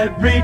Every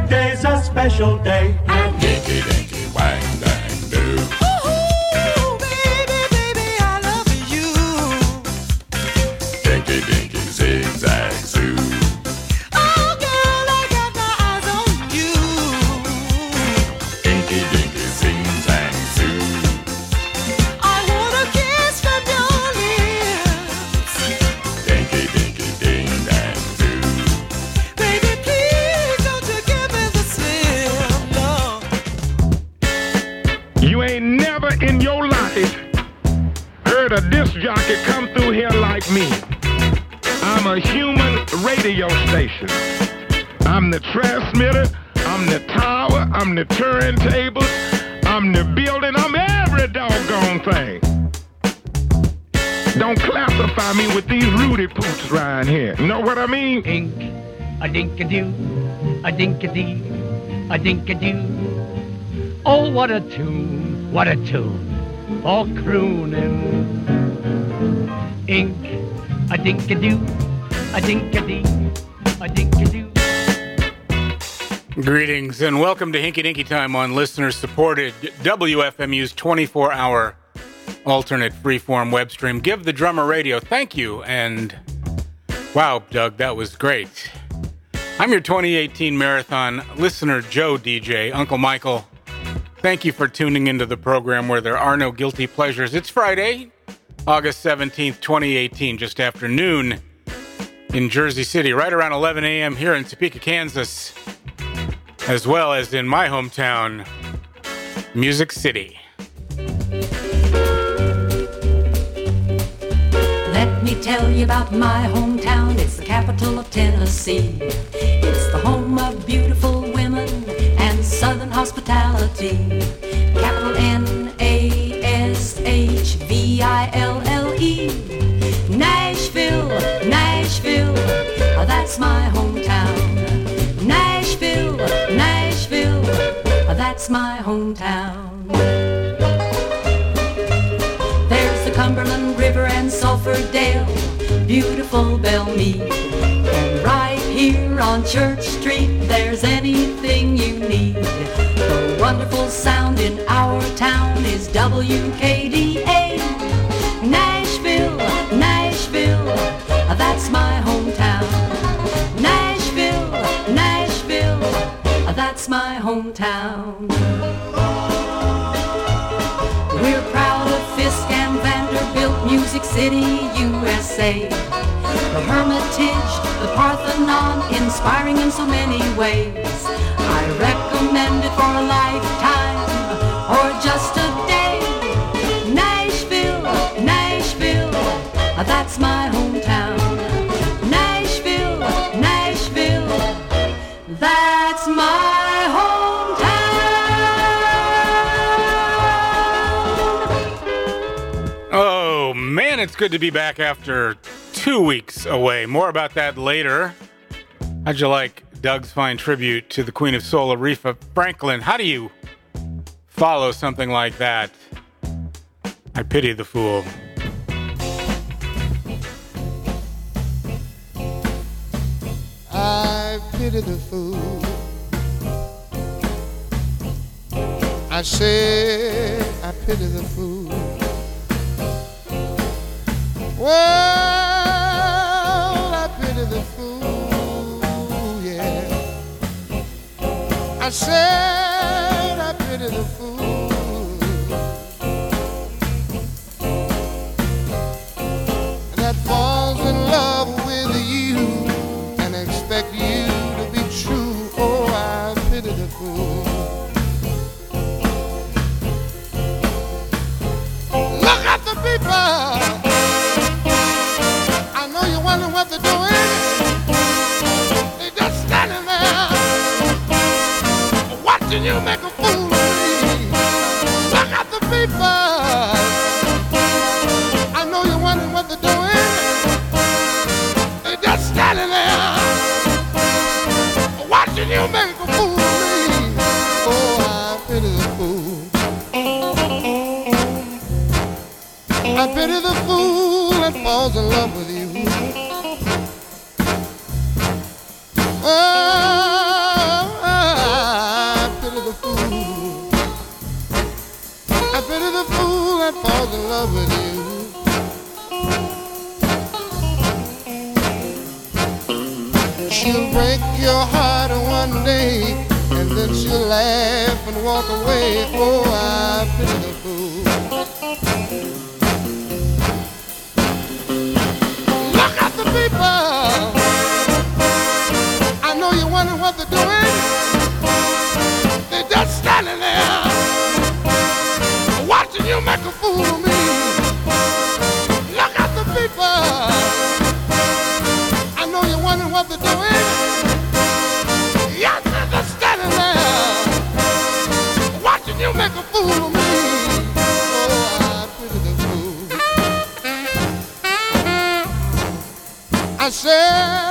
a dink a doo. Oh, what a tune, what a tune, all crooning. Ink, a dink a doo, a dink a dee, a dink a doo. Greetings and welcome to Hinky Dinky Time on listener supported WFMU's 24 hour alternate freeform web stream. Give the drummer radio. Thank you. And wow, Doug, that was great. I'm your 2018 marathon listener, Joe DJ, Uncle Michael. Thank you for tuning into the program where there are no guilty pleasures. It's Friday, August 17th, 2018, just after noon in Jersey City, right around 11 a.m. here in Topeka, Kansas as well as in my hometown, Music City. Let me tell you about my hometown. It's the capital of Tennessee. It's the home of beautiful women and southern hospitality. Capital N A S H V I L L E. Nashville, Nashville, that's my hometown. Nashville, Nashville, that's my hometown. And beautiful Belle Meade. And right here on Church Street, there's anything you need. The wonderful sound in our town is WKDA. Nashville, Nashville, that's my hometown. Nashville, Nashville, that's my hometown. Music City, USA. The Hermitage, the Parthenon, inspiring in so many ways. I recommend it for a lifetime or just a day. Nashville, Nashville, that's my hometown. It's good to be back after two weeks away. More about that later. How'd you like Doug's fine tribute to the Queen of Soul, Aretha Franklin? How do you follow something like that? I pity the fool. I pity the fool. I say I pity the fool. Well, I pity the fool, yeah. I said I pity the fool that falls in love with you. Oh, I pity the fool. I pity the fool that falls in love with you. She'll break your heart one day, and then she'll laugh and walk away. Oh, I pity the fool. I know you're wondering what they're doing. said.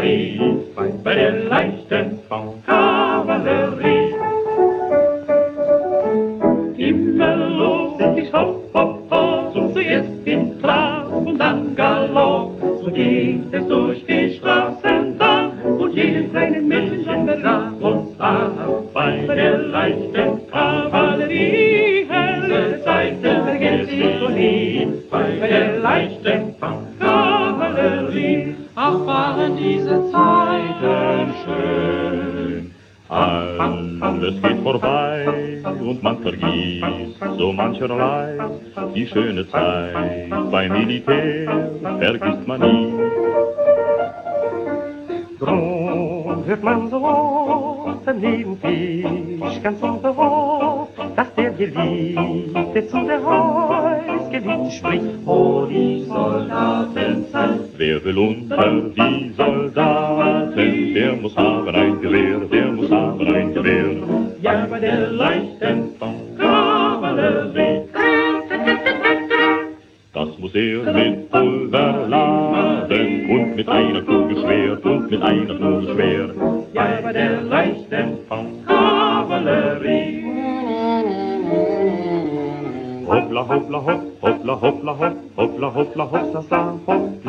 Kavallerie, bei der leichten Kavallerie. Immer los, sind ich hopp, hopp, hopp, zuerst in Trab und dann Galopp. So geht es durch die Straßen da und jedes kleine Menschen schaut uns an bei der leichten und man vergisst so mancherlei die schöne Zeit beim Militär vergisst man nie. Drum hört man so oft am Nebentisch ganz unbewusst, dass der Geliebte zu der Häusgelin spricht. Oh, die Soldaten sind. Wer will unter die Soldaten, der muss haben ein Gewehr. hoppla hopp, la, hoppla hoppsan hop.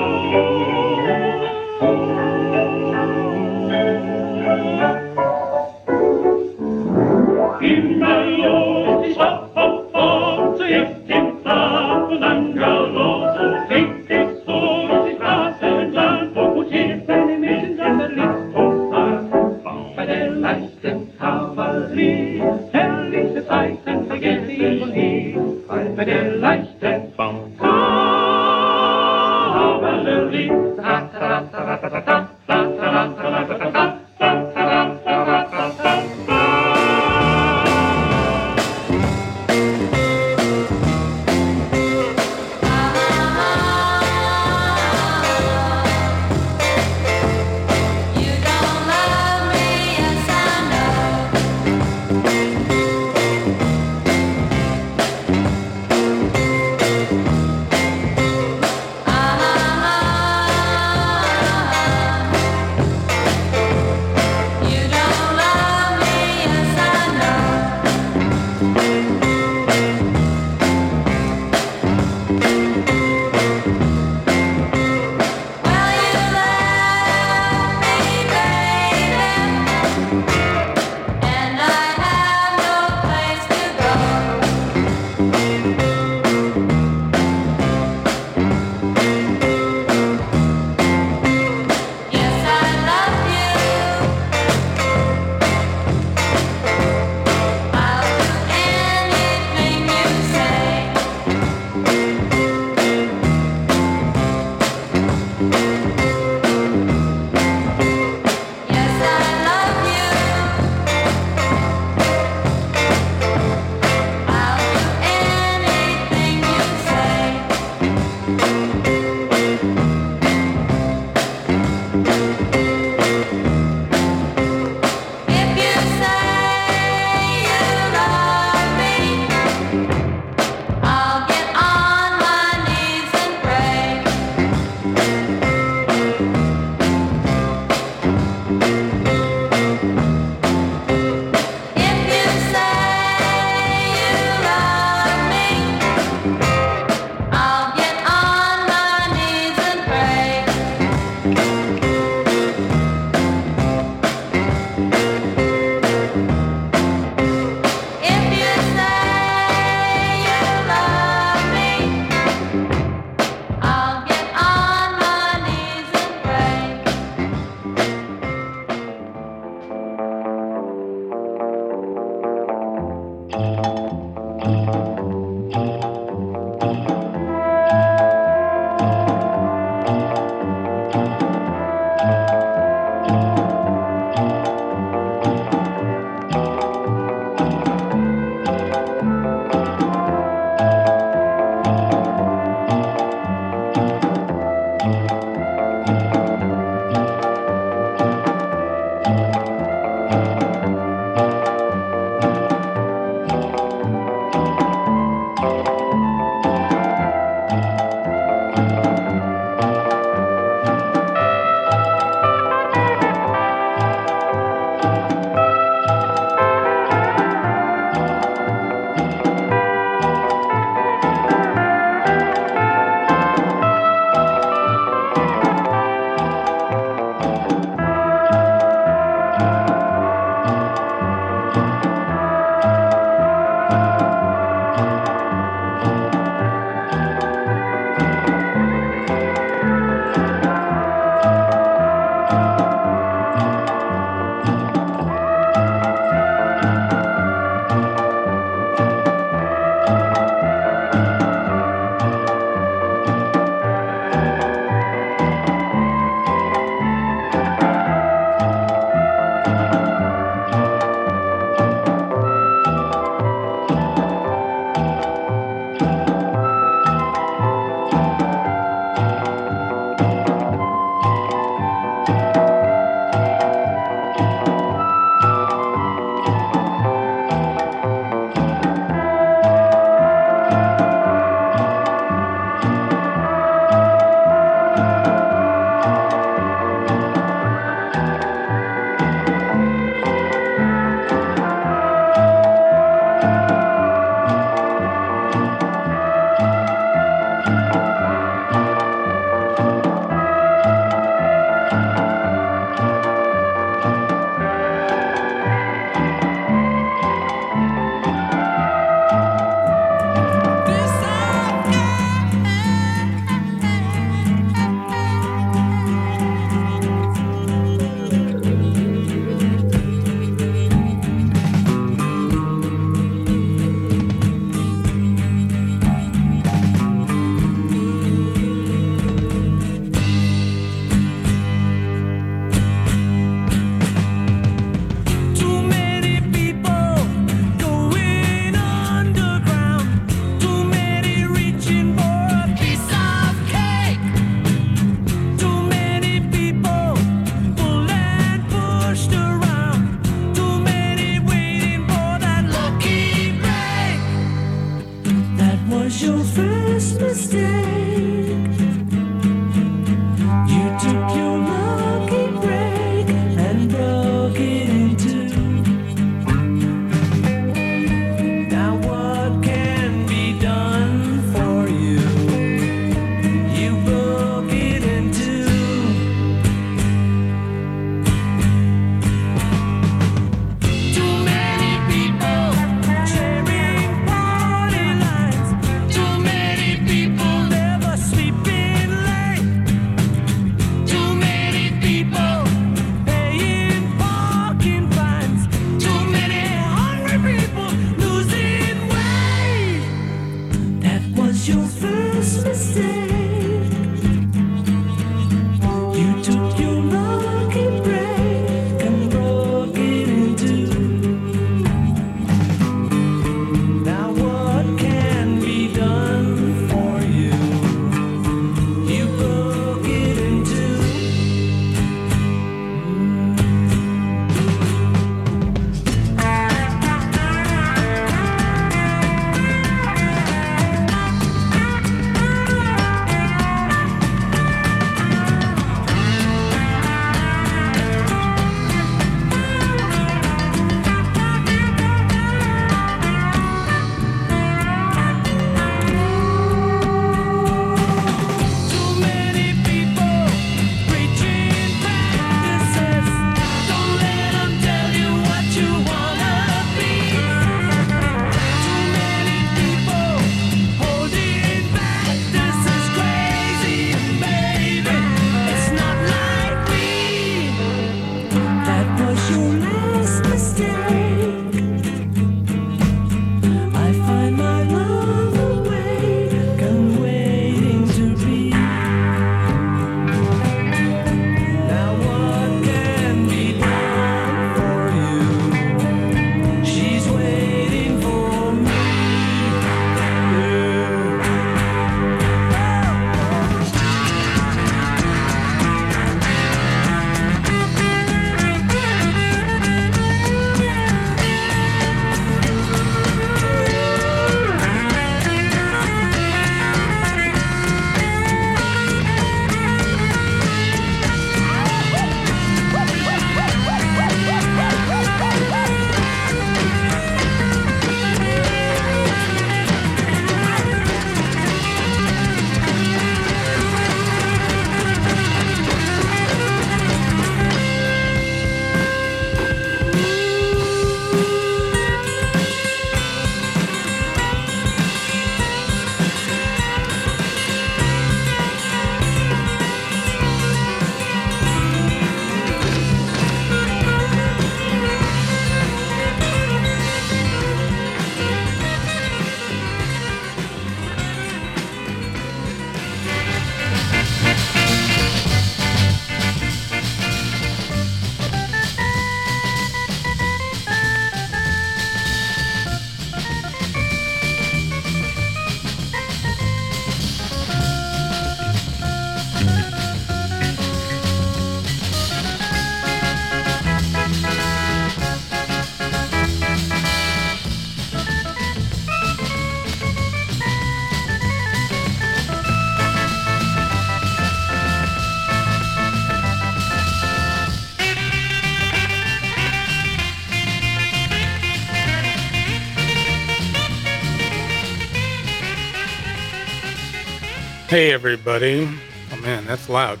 Hey, everybody. Oh, man, that's loud.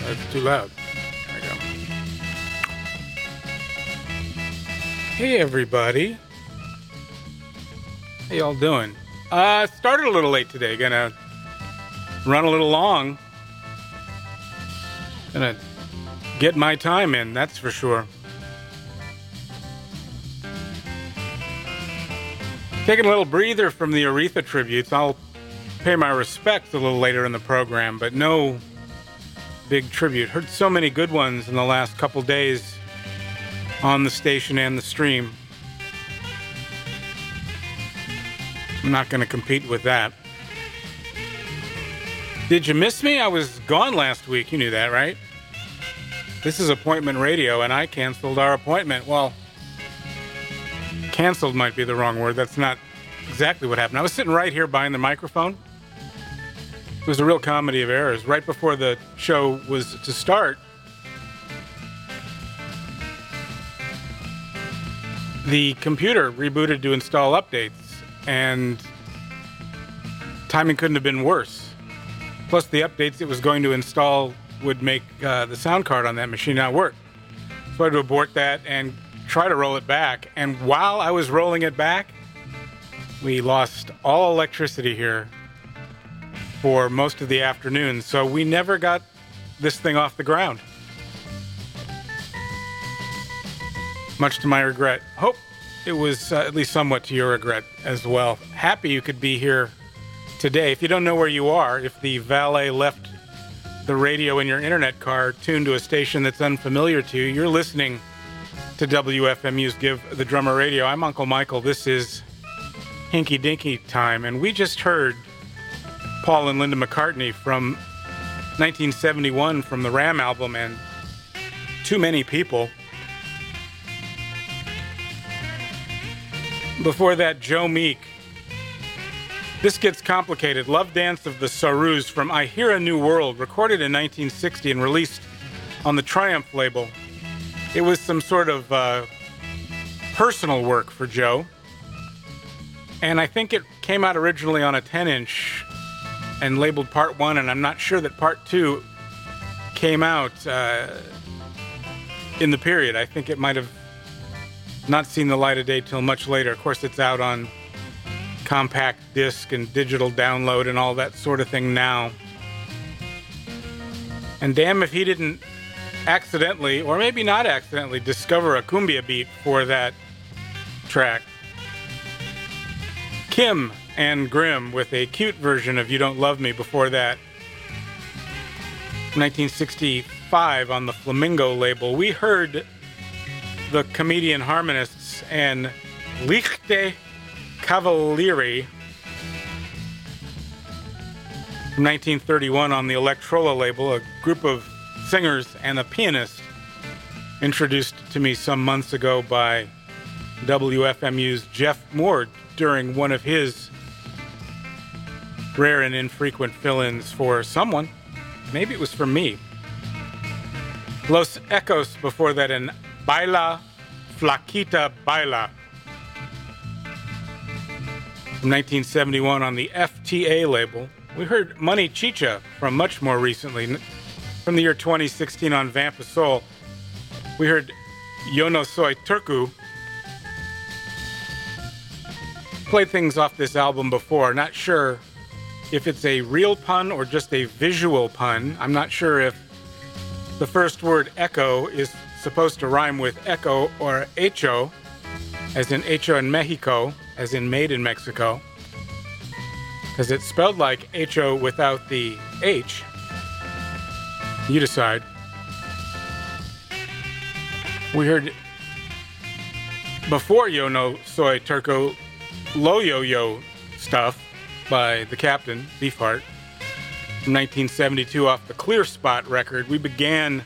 That's too loud. There we go. Hey, everybody. How y'all doing? Uh, started a little late today. Gonna run a little long. Gonna get my time in, that's for sure. Taking a little breather from the Aretha tributes. I'll pay my respects a little later in the program, but no big tribute. Heard so many good ones in the last couple days on the station and the stream. I'm not going to compete with that. Did you miss me? I was gone last week. You knew that, right? This is appointment radio, and I canceled our appointment. Well, canceled might be the wrong word. That's not exactly what happened. I was sitting right here behind the microphone. It was a real comedy of errors. Right before the show was to start, the computer rebooted to install updates, and timing couldn't have been worse. Plus, the updates it was going to install would make uh, the sound card on that machine not work. So I had to abort that and try to roll it back. And while I was rolling it back, we lost all electricity here for most of the afternoon. So we never got this thing off the ground. Much to my regret. Hope it was uh, at least somewhat to your regret as well. Happy you could be here today. If you don't know where you are, if the valet left the radio in your internet car tuned to a station that's unfamiliar to you, you're listening to WFMU's Give the Drummer Radio. I'm Uncle Michael. This is Hinky Dinky time, and we just heard Paul and Linda McCartney from 1971 from the Ram album and Too Many People. Before that, Joe Meek. This gets complicated. Love Dance of the Sarus from I Hear a New World, recorded in 1960 and released on the Triumph label. It was some sort of uh, personal work for Joe. And I think it came out originally on a 10 inch and labeled part one, and I'm not sure that part two came out uh, in the period. I think it might have not seen the light of day till much later. Of course, it's out on compact disc and digital download and all that sort of thing now. And damn if he didn't accidentally, or maybe not accidentally, discover a cumbia beat for that track. Kim and Grim with a cute version of You Don't Love Me before that. 1965 on the Flamingo label. We heard the comedian harmonists and Lichte Cavalieri from 1931 on the Electrola label, a group of singers and a pianist introduced to me some months ago by WFMU's Jeff Moore during one of his rare and infrequent fill ins for someone. Maybe it was for me. Los Ecos before that in Baila Flaquita Baila. From 1971 on the FTA label. We heard Money Chicha from much more recently, from the year 2016 on Vampa Soul. We heard Yo No Soy Turku. Played things off this album before, not sure if it's a real pun or just a visual pun. I'm not sure if the first word echo is supposed to rhyme with echo or hecho, as in hecho in Mexico, as in made in Mexico, because it's spelled like hecho without the H. You decide. We heard before Yo No Soy Turco, Lo Yo Yo stuff by the Captain, Beefheart, from 1972 off the Clear Spot record. We began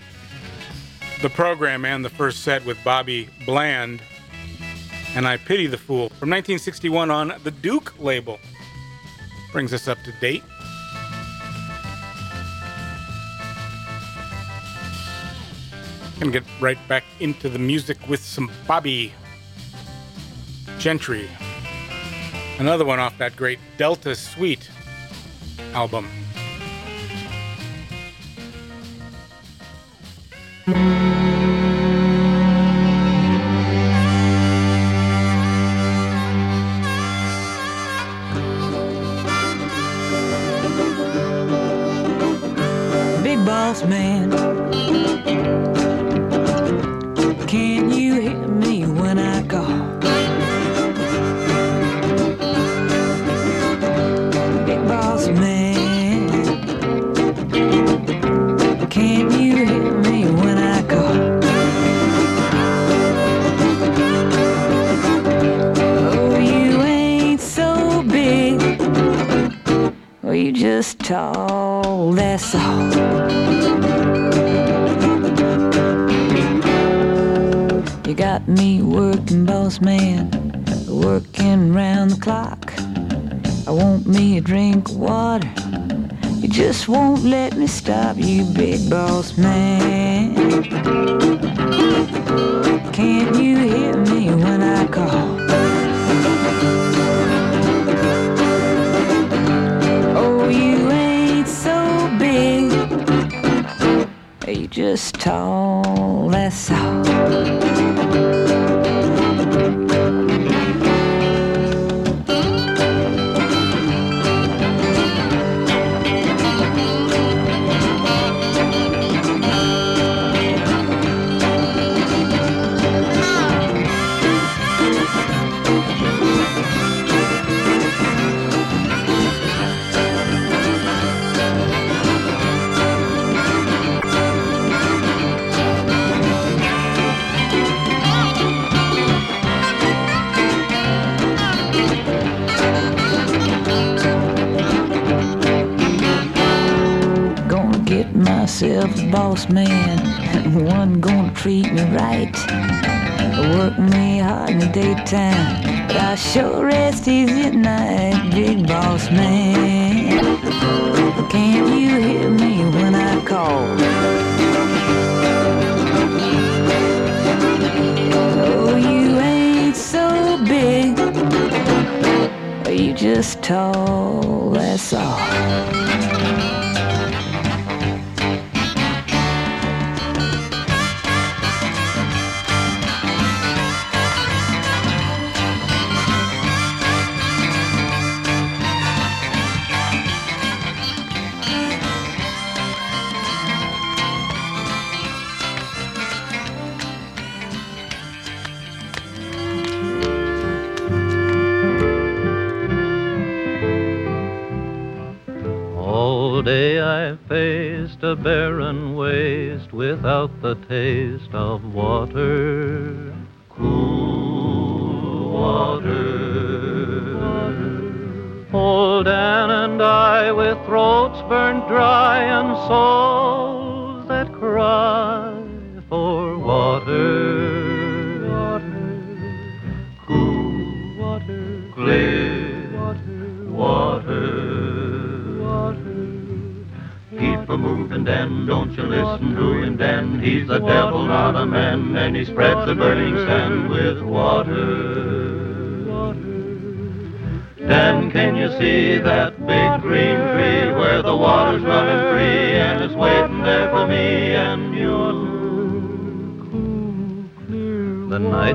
the program and the first set with Bobby Bland and I Pity the Fool from 1961 on the Duke label. Brings us up to date. Gonna get right back into the music with some Bobby Gentry. Another one off that great Delta Suite album.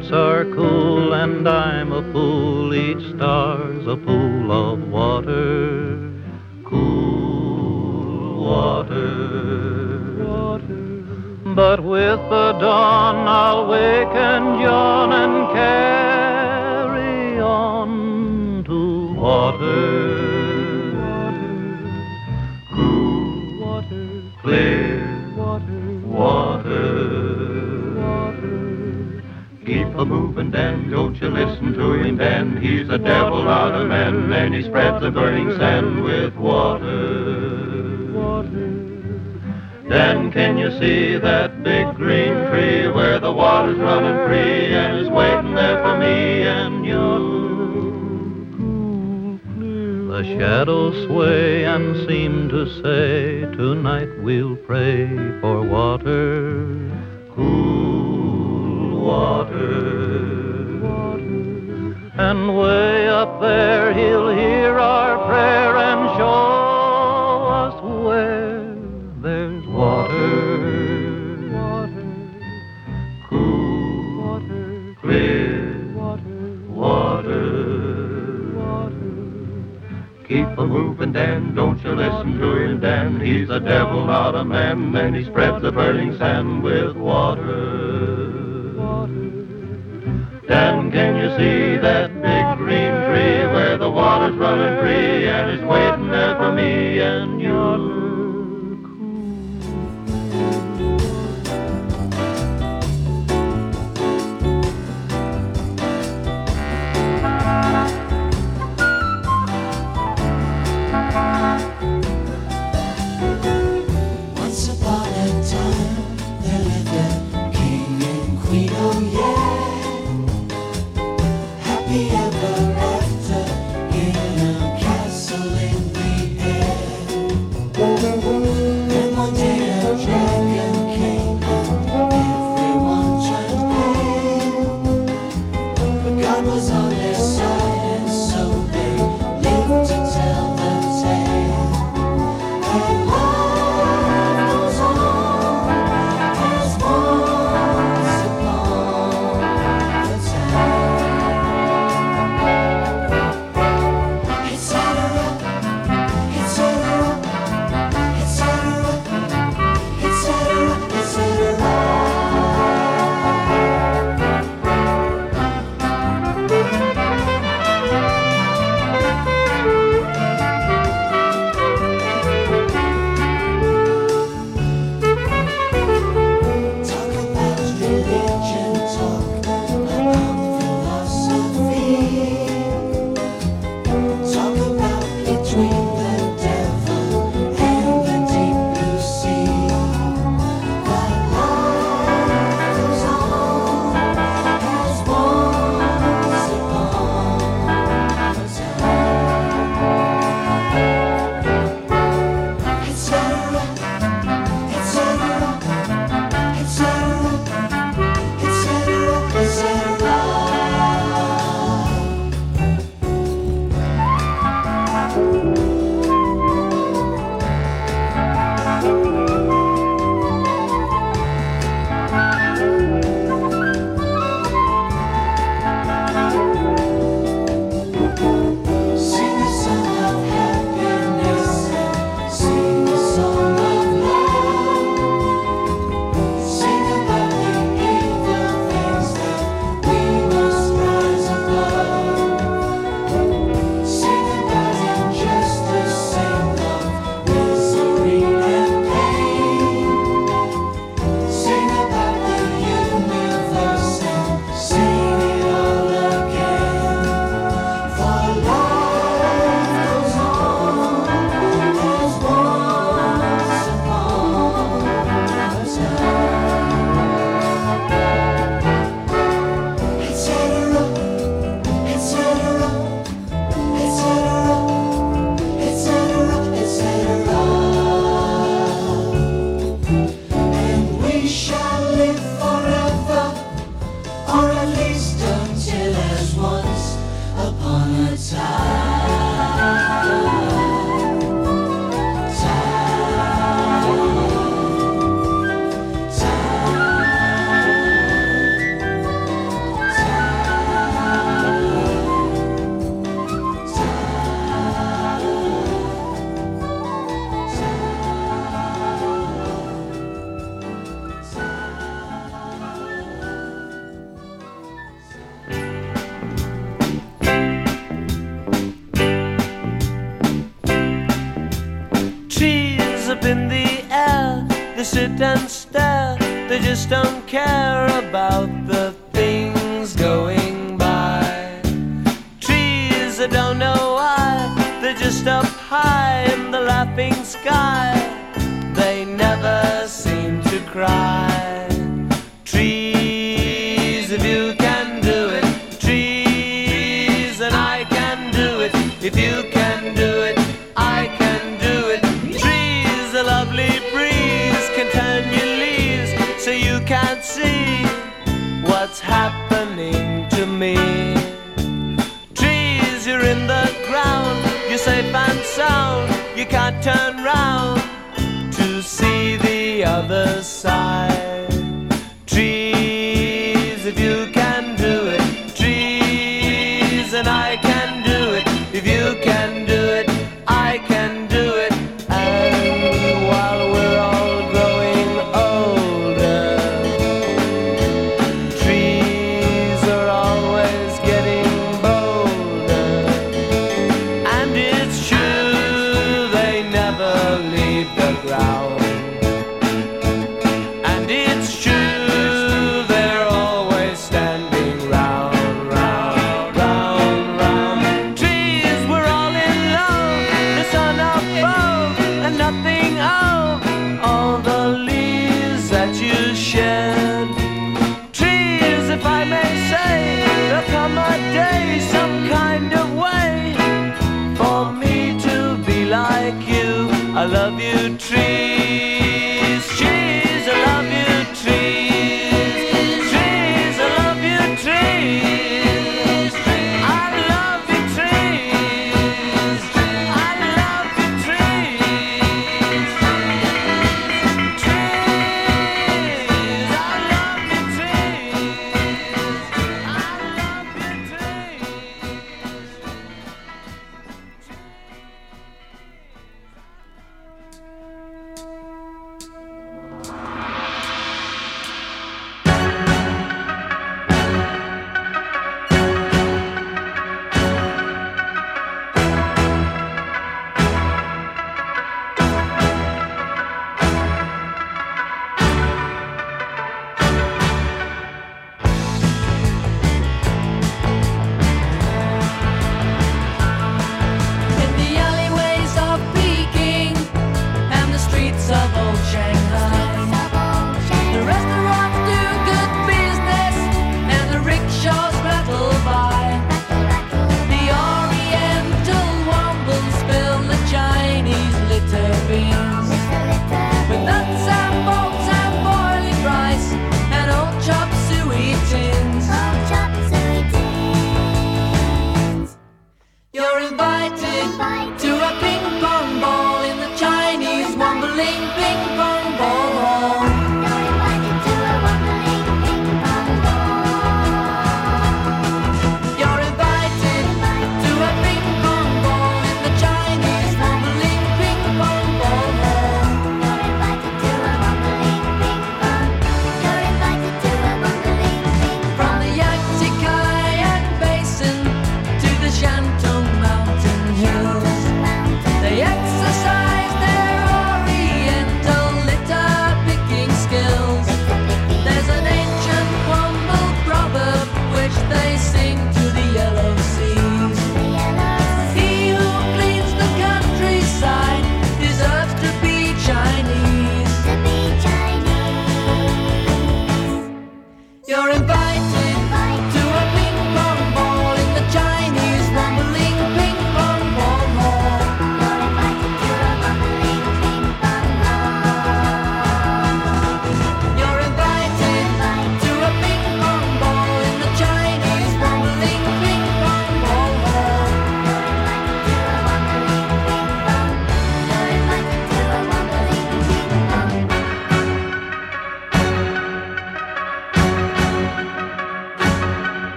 nights are cool and Out lot of men, and he spread the burning sand with water. water. Then can you see that big green tree where the water's running free and is waiting there for me and you? The shadows sway and seem to say, tonight we'll pray not a man, and he spread the burning sand with water. water. Dan, can you see that big green tree where the water's running free?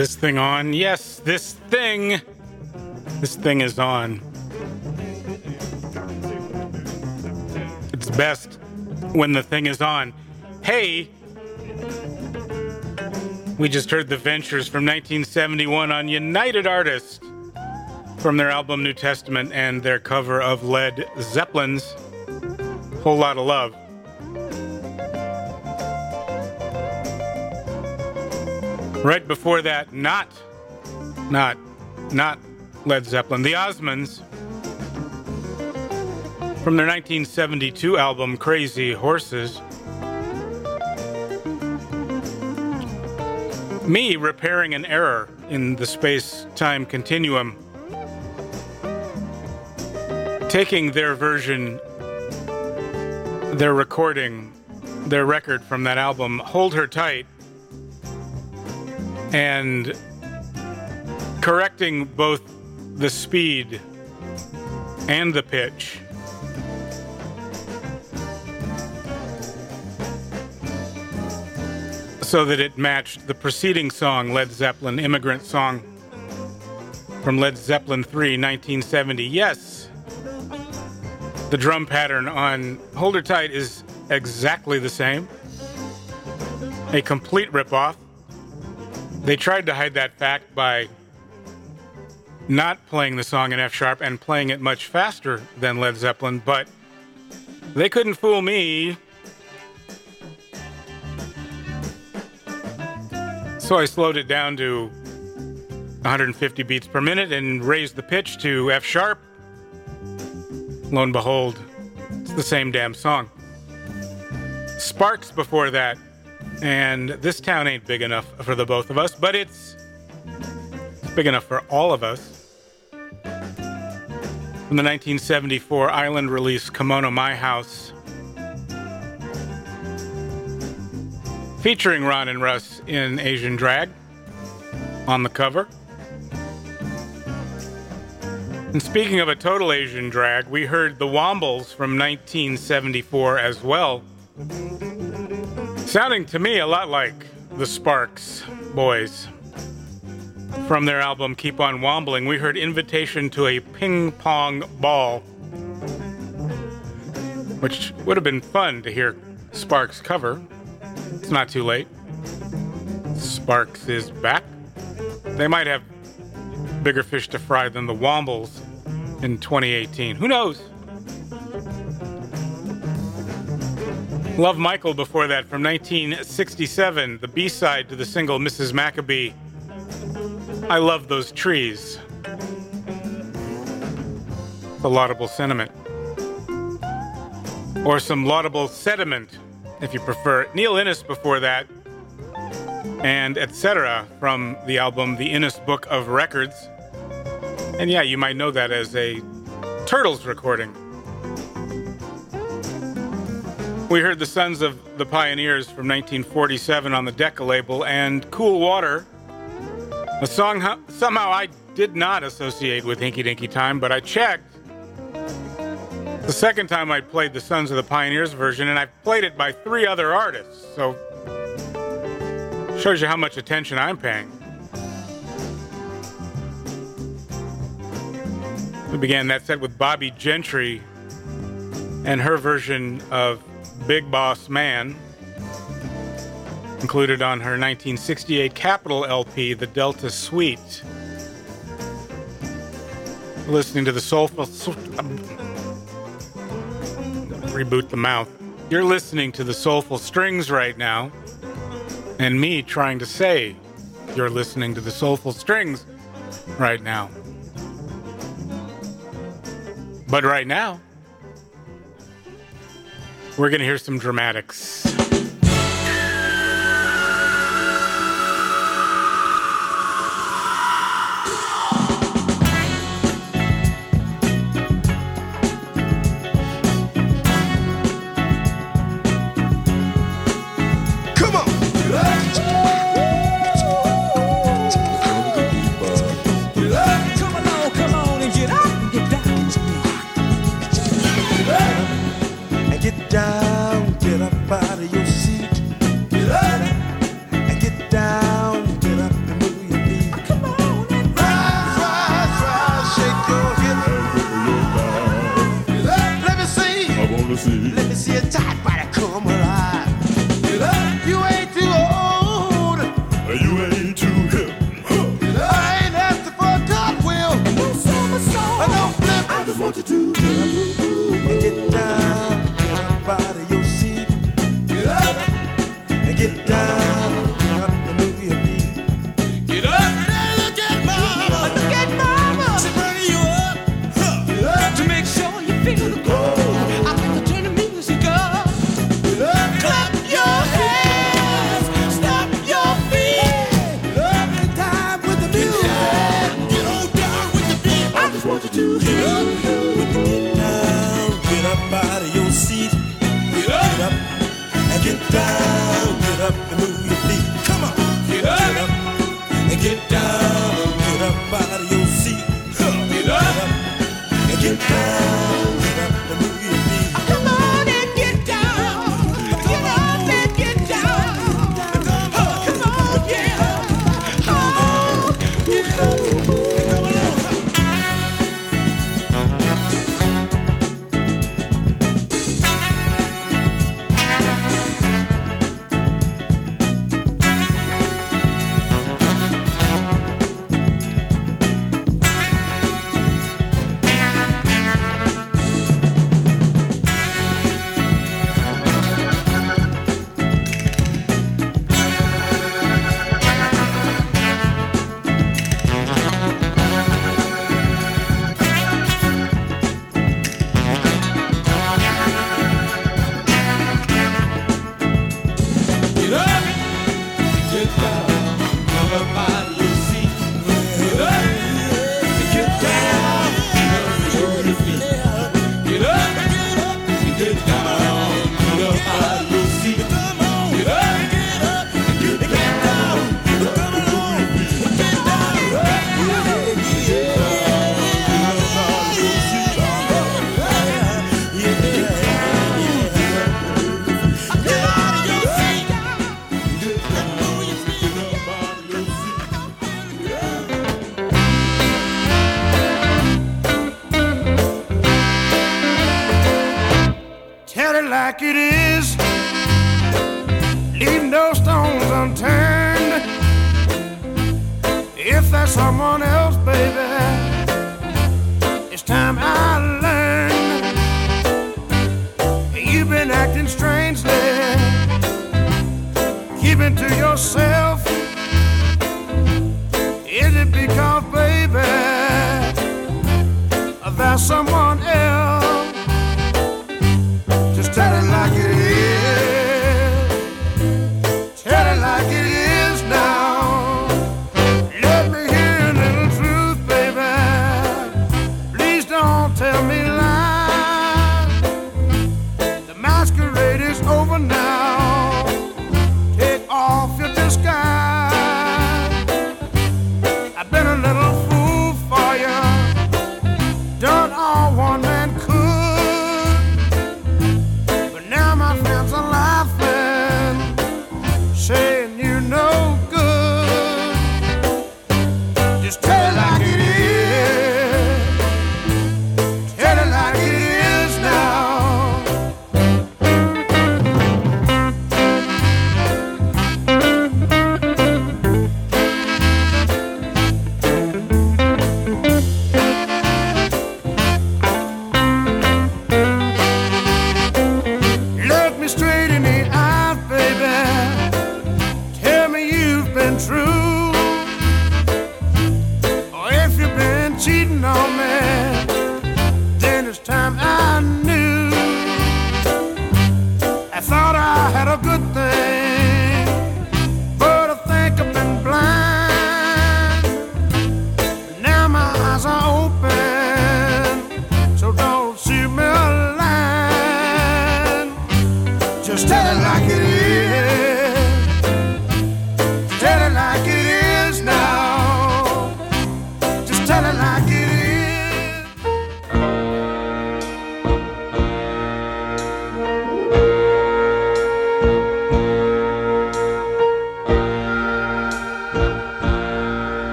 This thing on? Yes, this thing. This thing is on. Best when the thing is on. Hey, we just heard the Ventures from 1971 on United Artists from their album New Testament and their cover of Led Zeppelin's Whole Lot of Love. Right before that, not, not, not Led Zeppelin, the Osmonds from their 1972 album Crazy Horses. Me repairing an error in the space time continuum, taking their version, their recording, their record from that album, Hold Her Tight, and correcting both the speed and the pitch. So that it matched the preceding song, Led Zeppelin Immigrant Song from Led Zeppelin 3, 1970. Yes, the drum pattern on Hold Her Tight is exactly the same. A complete ripoff. They tried to hide that fact by not playing the song in F sharp and playing it much faster than Led Zeppelin, but they couldn't fool me. So I slowed it down to 150 beats per minute and raised the pitch to F sharp. Lo and behold, it's the same damn song. Sparks before that, and this town ain't big enough for the both of us, but it's, big enough for all of us. From the 1974 Island release Kimono My House, featuring Ron and Russ in Asian drag on the cover. And speaking of a total Asian drag, we heard the Wombles from 1974 as well. Sounding to me a lot like the Sparks Boys. From their album Keep On Wombling, we heard Invitation to a Ping Pong Ball, which would have been fun to hear Sparks cover. It's not too late. Sparks is back. They might have bigger fish to fry than the Wombles in 2018. Who knows? Love Michael before that from 1967, the B side to the single Mrs. MacAbee. I love those trees. A laudable sentiment. Or some laudable sediment, if you prefer. Neil Innes before that, and etc. from the album The Innes Book of Records. And yeah, you might know that as a Turtles recording. We heard the Sons of the Pioneers from 1947 on the Decca label and Cool Water, a song ho- somehow I did not associate with Hinky Dinky Time, but I checked. The second time I played the Sons of the Pioneers version, and I've played it by three other artists, so shows you how much attention I'm paying. We began that set with Bobbie Gentry and her version of Big Boss Man, included on her 1968 Capitol LP, The Delta Sweete. Listening to the soulful. Reboot the mouth. You're listening to the soulful strings right now, and me trying to say you're listening to the soulful strings right now. But right now, we're going to hear some dramatics. You to get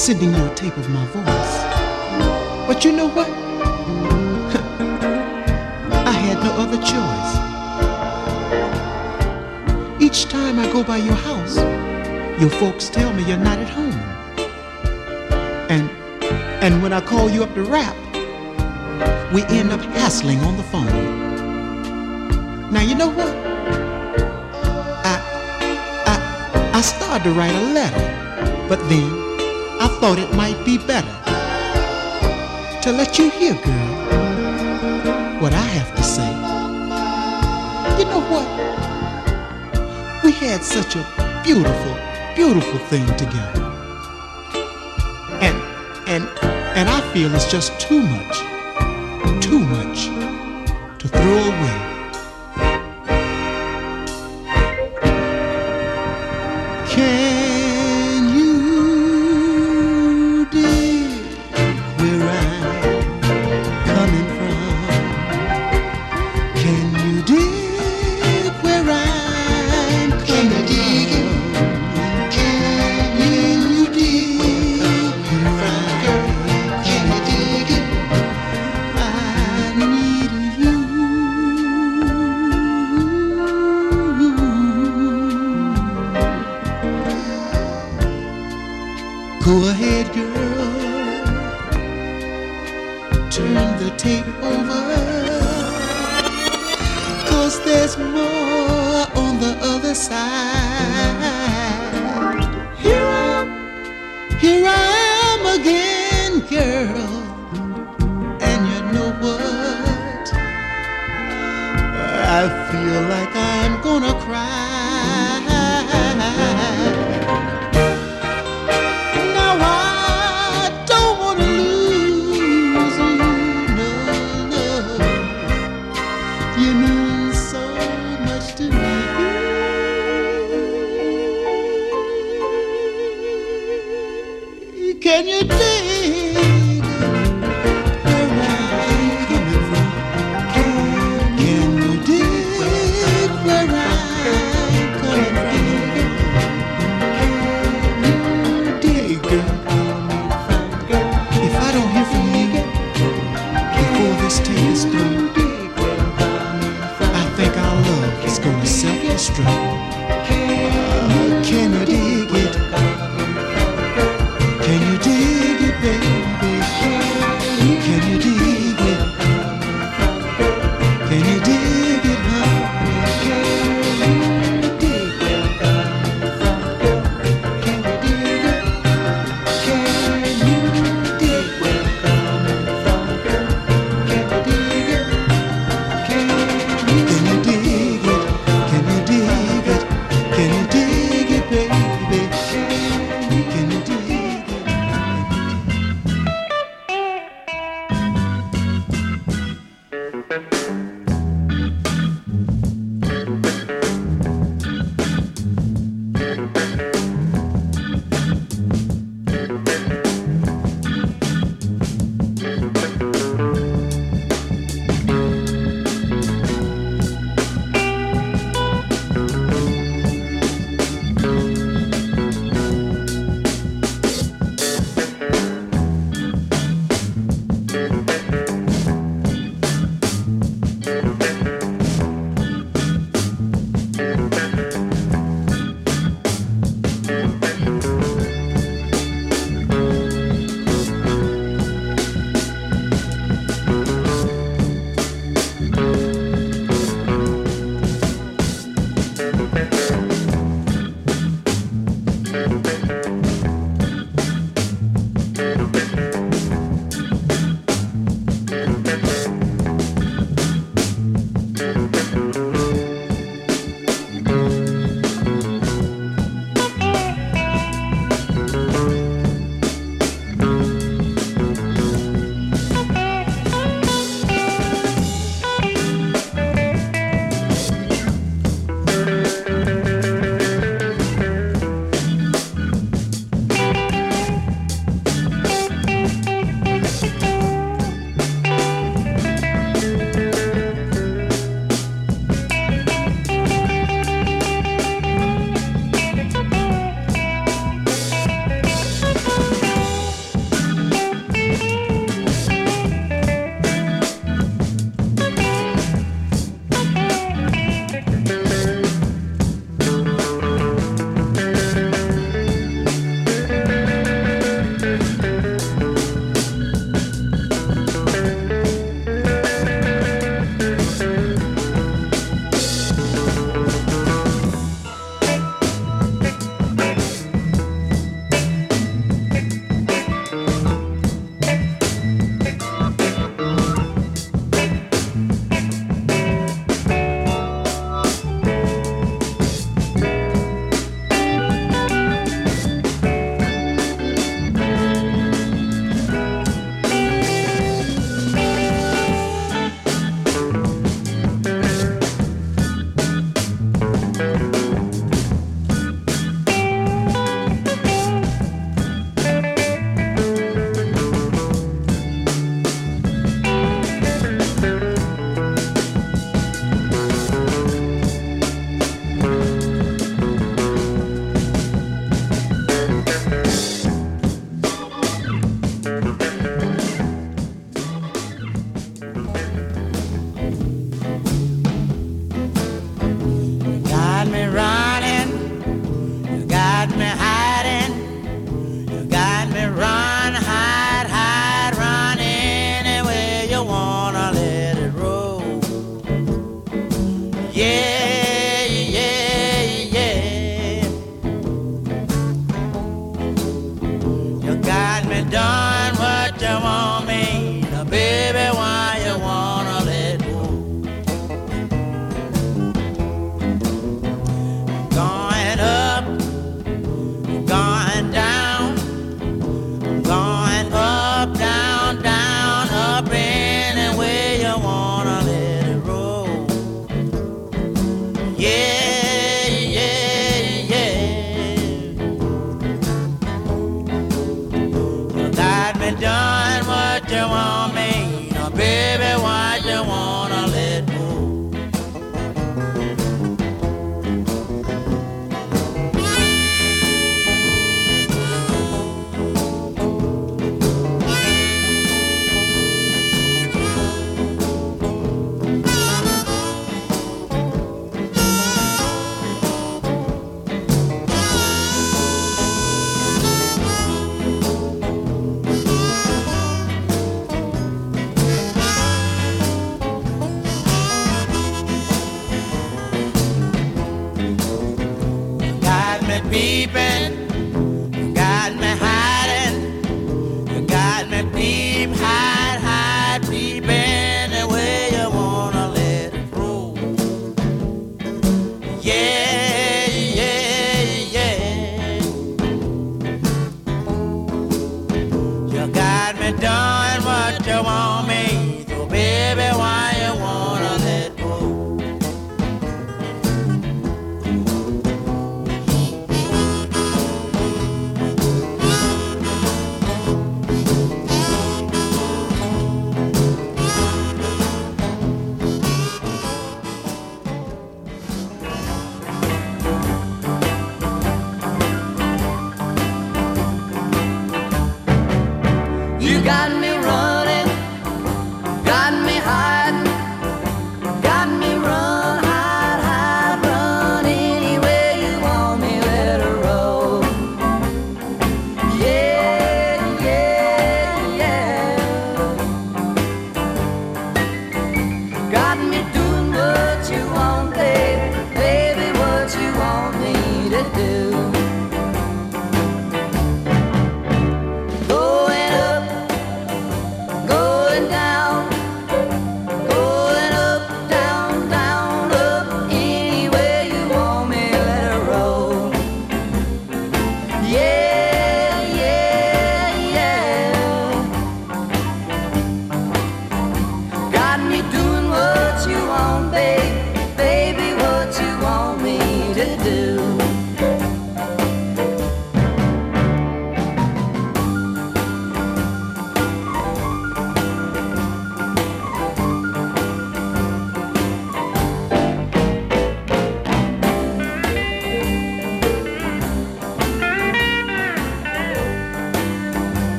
sending you a tape of my voice. But you know what? I had no other choice. Each time I go by your house, your folks tell me you're not at home. And and when I call you up to rap, we end up hassling on the phone. Now you know what? I I I started to write a letter, but then I thought it might be better to let you hear, girl, what I have to say. You know what? We had such a beautiful, beautiful thing together. And and and I feel it's just too much, too much to throw away.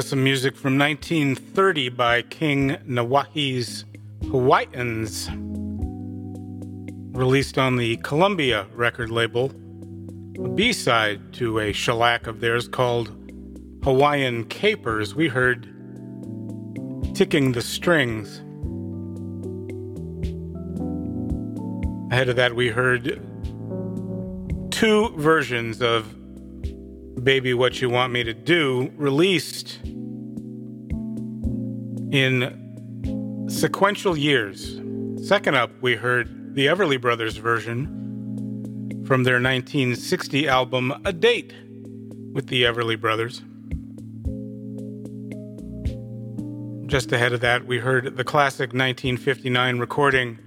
Some music from 1930 by King Nawahi's Hawaiians, released on the Columbia record label. A B side to a shellac of theirs called Hawaiian Capers. We heard Ticking the Strings. Ahead of that, we heard two versions of Baby What You Want Me to Do, released in sequential years. Second up, we heard the Everly Brothers version from their 1960 album A Date with the Everly Brothers. Just ahead of that, we heard the classic 1959 recording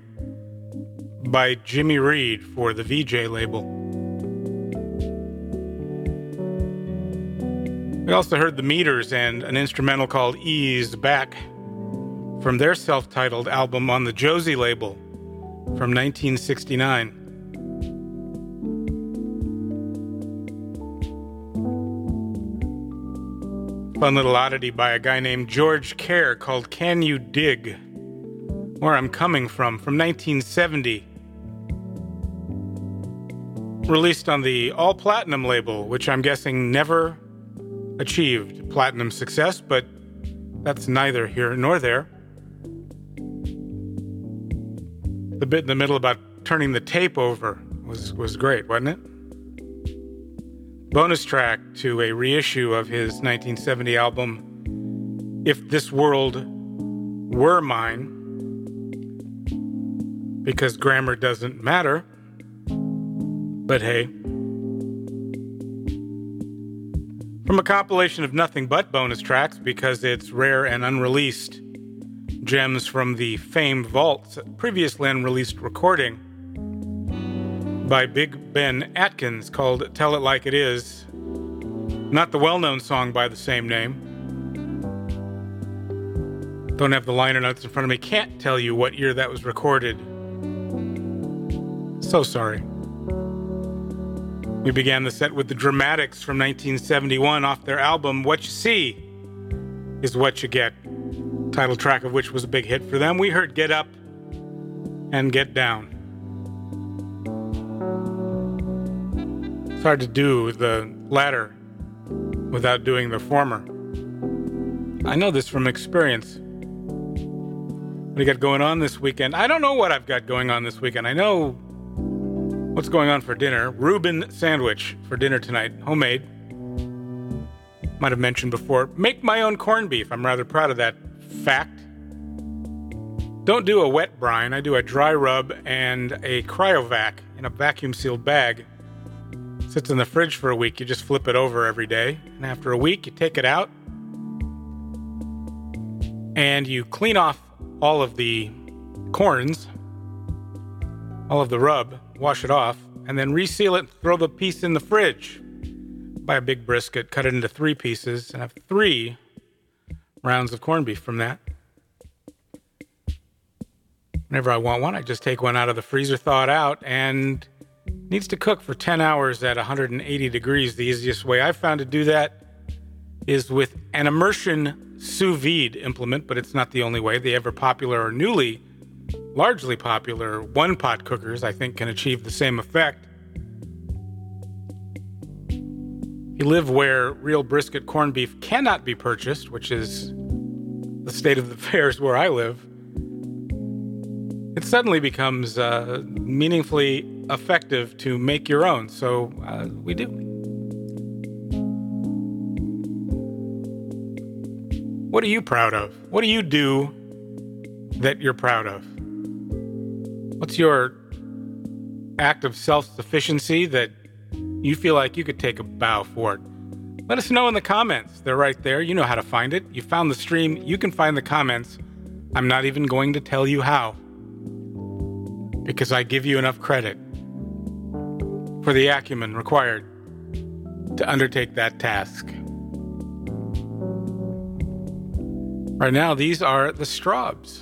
by Jimmy Reed for the Vee-Jay label. We also heard the Meters and an instrumental called Ease Back from their self titled album on the Josie label from 1969. Fun little oddity by a guy named George Kerr called Can You Dig? Where I'm Coming From from 1970. Released on the All Platinum label, which I'm guessing never achieved platinum success, but that's neither here nor there. The bit in the middle about turning the tape over was, was great, wasn't it? Bonus track to a reissue of his 1970 album, If This World Were Mine, because grammar doesn't matter. But hey, from a compilation of nothing but bonus tracks because it's rare and unreleased gems from the famed vaults, previously unreleased recording by Big Ben Atkins called Tell It Like It Is, not the well known song by the same name. Don't have the liner notes in front of me, can't tell you what year that was recorded. So sorry. We began the set with the Dramatics from 1971 off their album What You See Is What You Get, title track of which was a big hit for them. We heard Get Up and Get Down. It's hard to do the latter without doing the former. I know this from experience. What do you got going on this weekend? I don't know what I've got going on this weekend. I know What's going on for dinner? Reuben sandwich for dinner tonight, homemade. Might have mentioned before. Make my own corned beef. I'm rather proud of that fact. Don't do a wet brine. I do a dry rub and a cryovac in a vacuum sealed bag. Sits in the fridge for a week. You just flip it over every day. And after a week, you take it out and you clean off all of the corns, all of the rub, wash it off, and then reseal it, throw the piece in the fridge. Buy a big brisket, cut it into three pieces, and have three rounds of corned beef from that. Whenever I want one, I just take one out of the freezer, thaw it out, and needs to cook for 10 hours at 180 degrees. The easiest way I've found to do that is with an immersion sous vide implement, but it's not the only way. The ever popular or newly largely popular one pot cookers, I think, can achieve the same effect. If you live where real brisket corned beef cannot be purchased, which is the state of the affairs where I live, it suddenly becomes uh, meaningfully effective to make your own. So uh, we do. What are you proud of? What do you do that you're proud of? What's your act of self sufficiency that you feel like you could take a bow for? Let us know in the comments. They're right there. You know how to find it. You found the stream. You can find the comments. I'm not even going to tell you how because I give you enough credit for the acumen required to undertake that task. Right now, these are the Strawbs.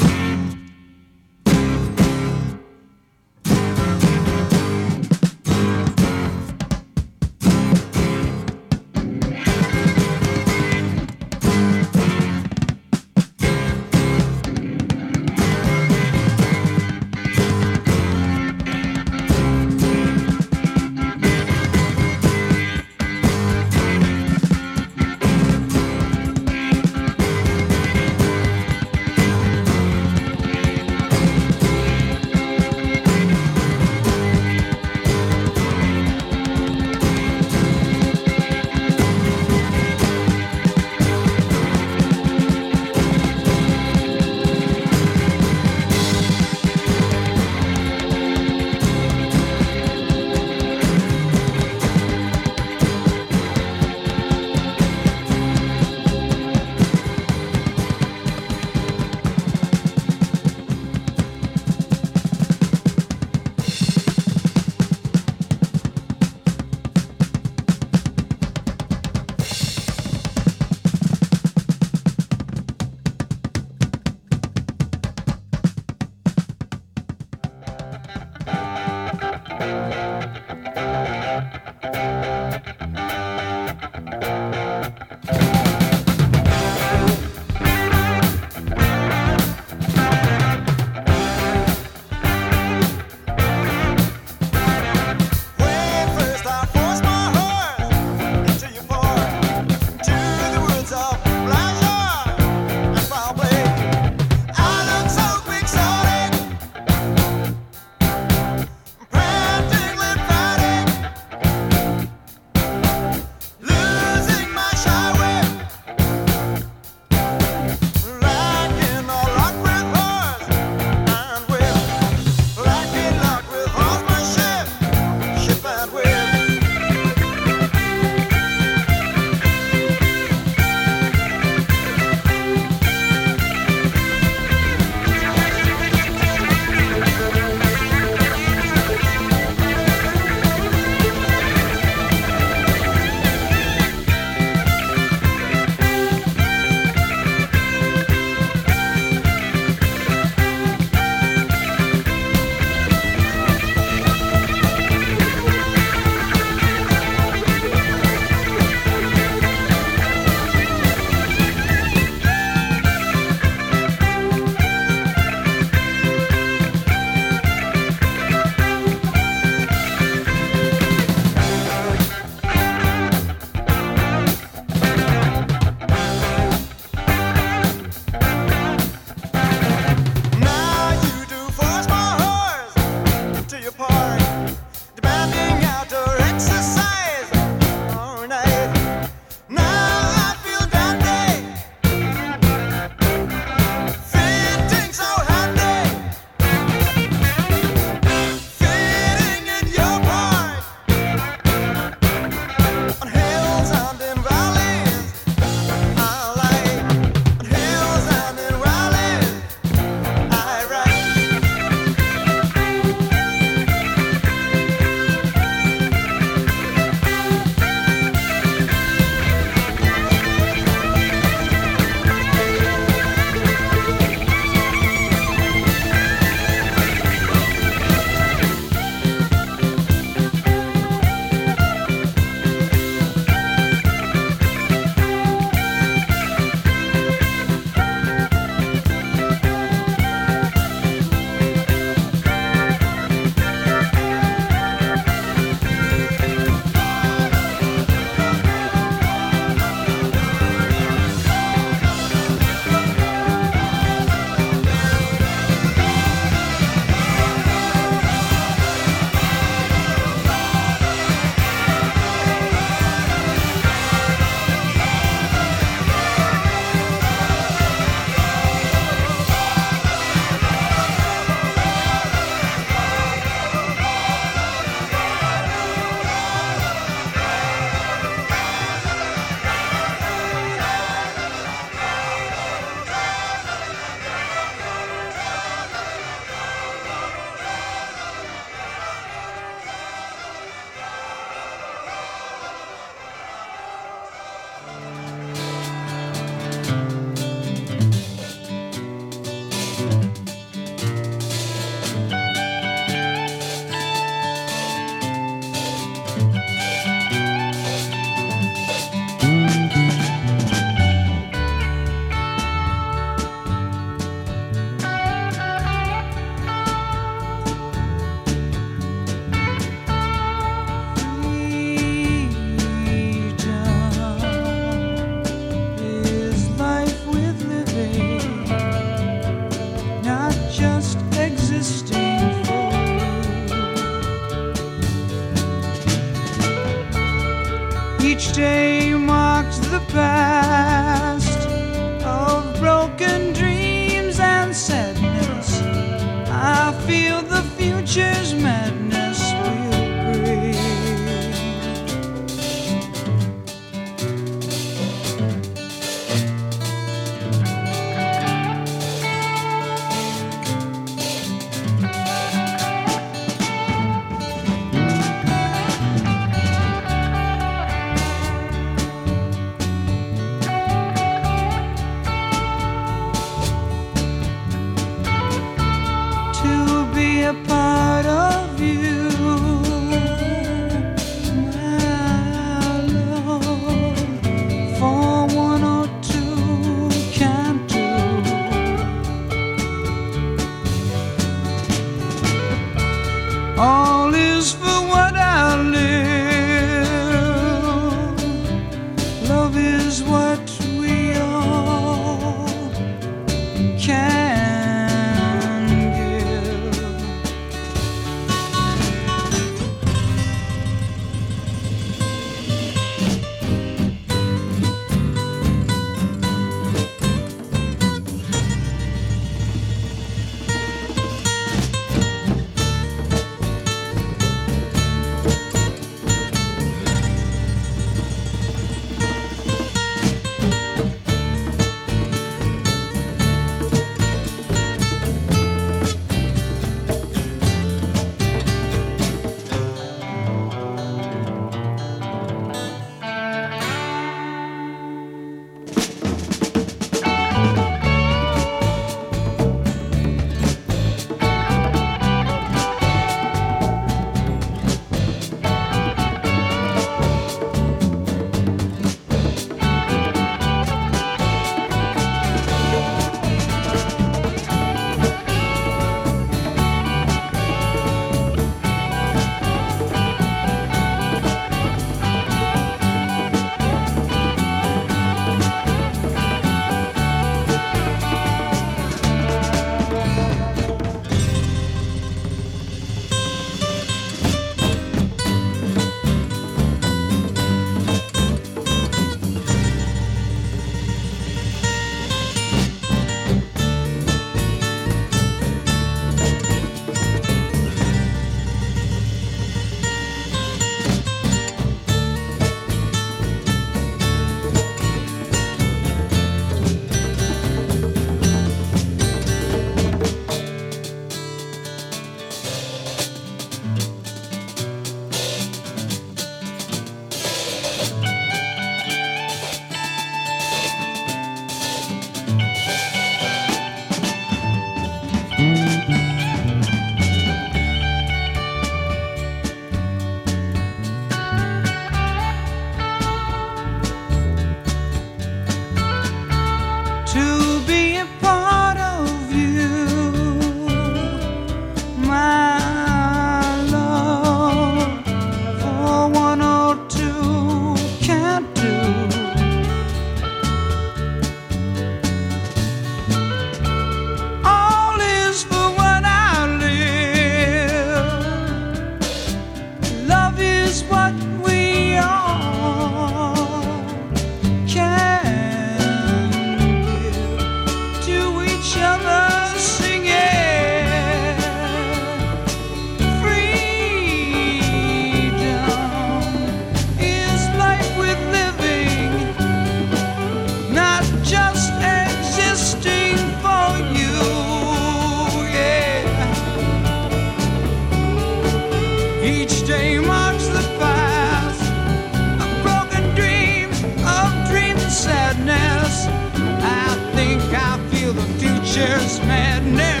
Madness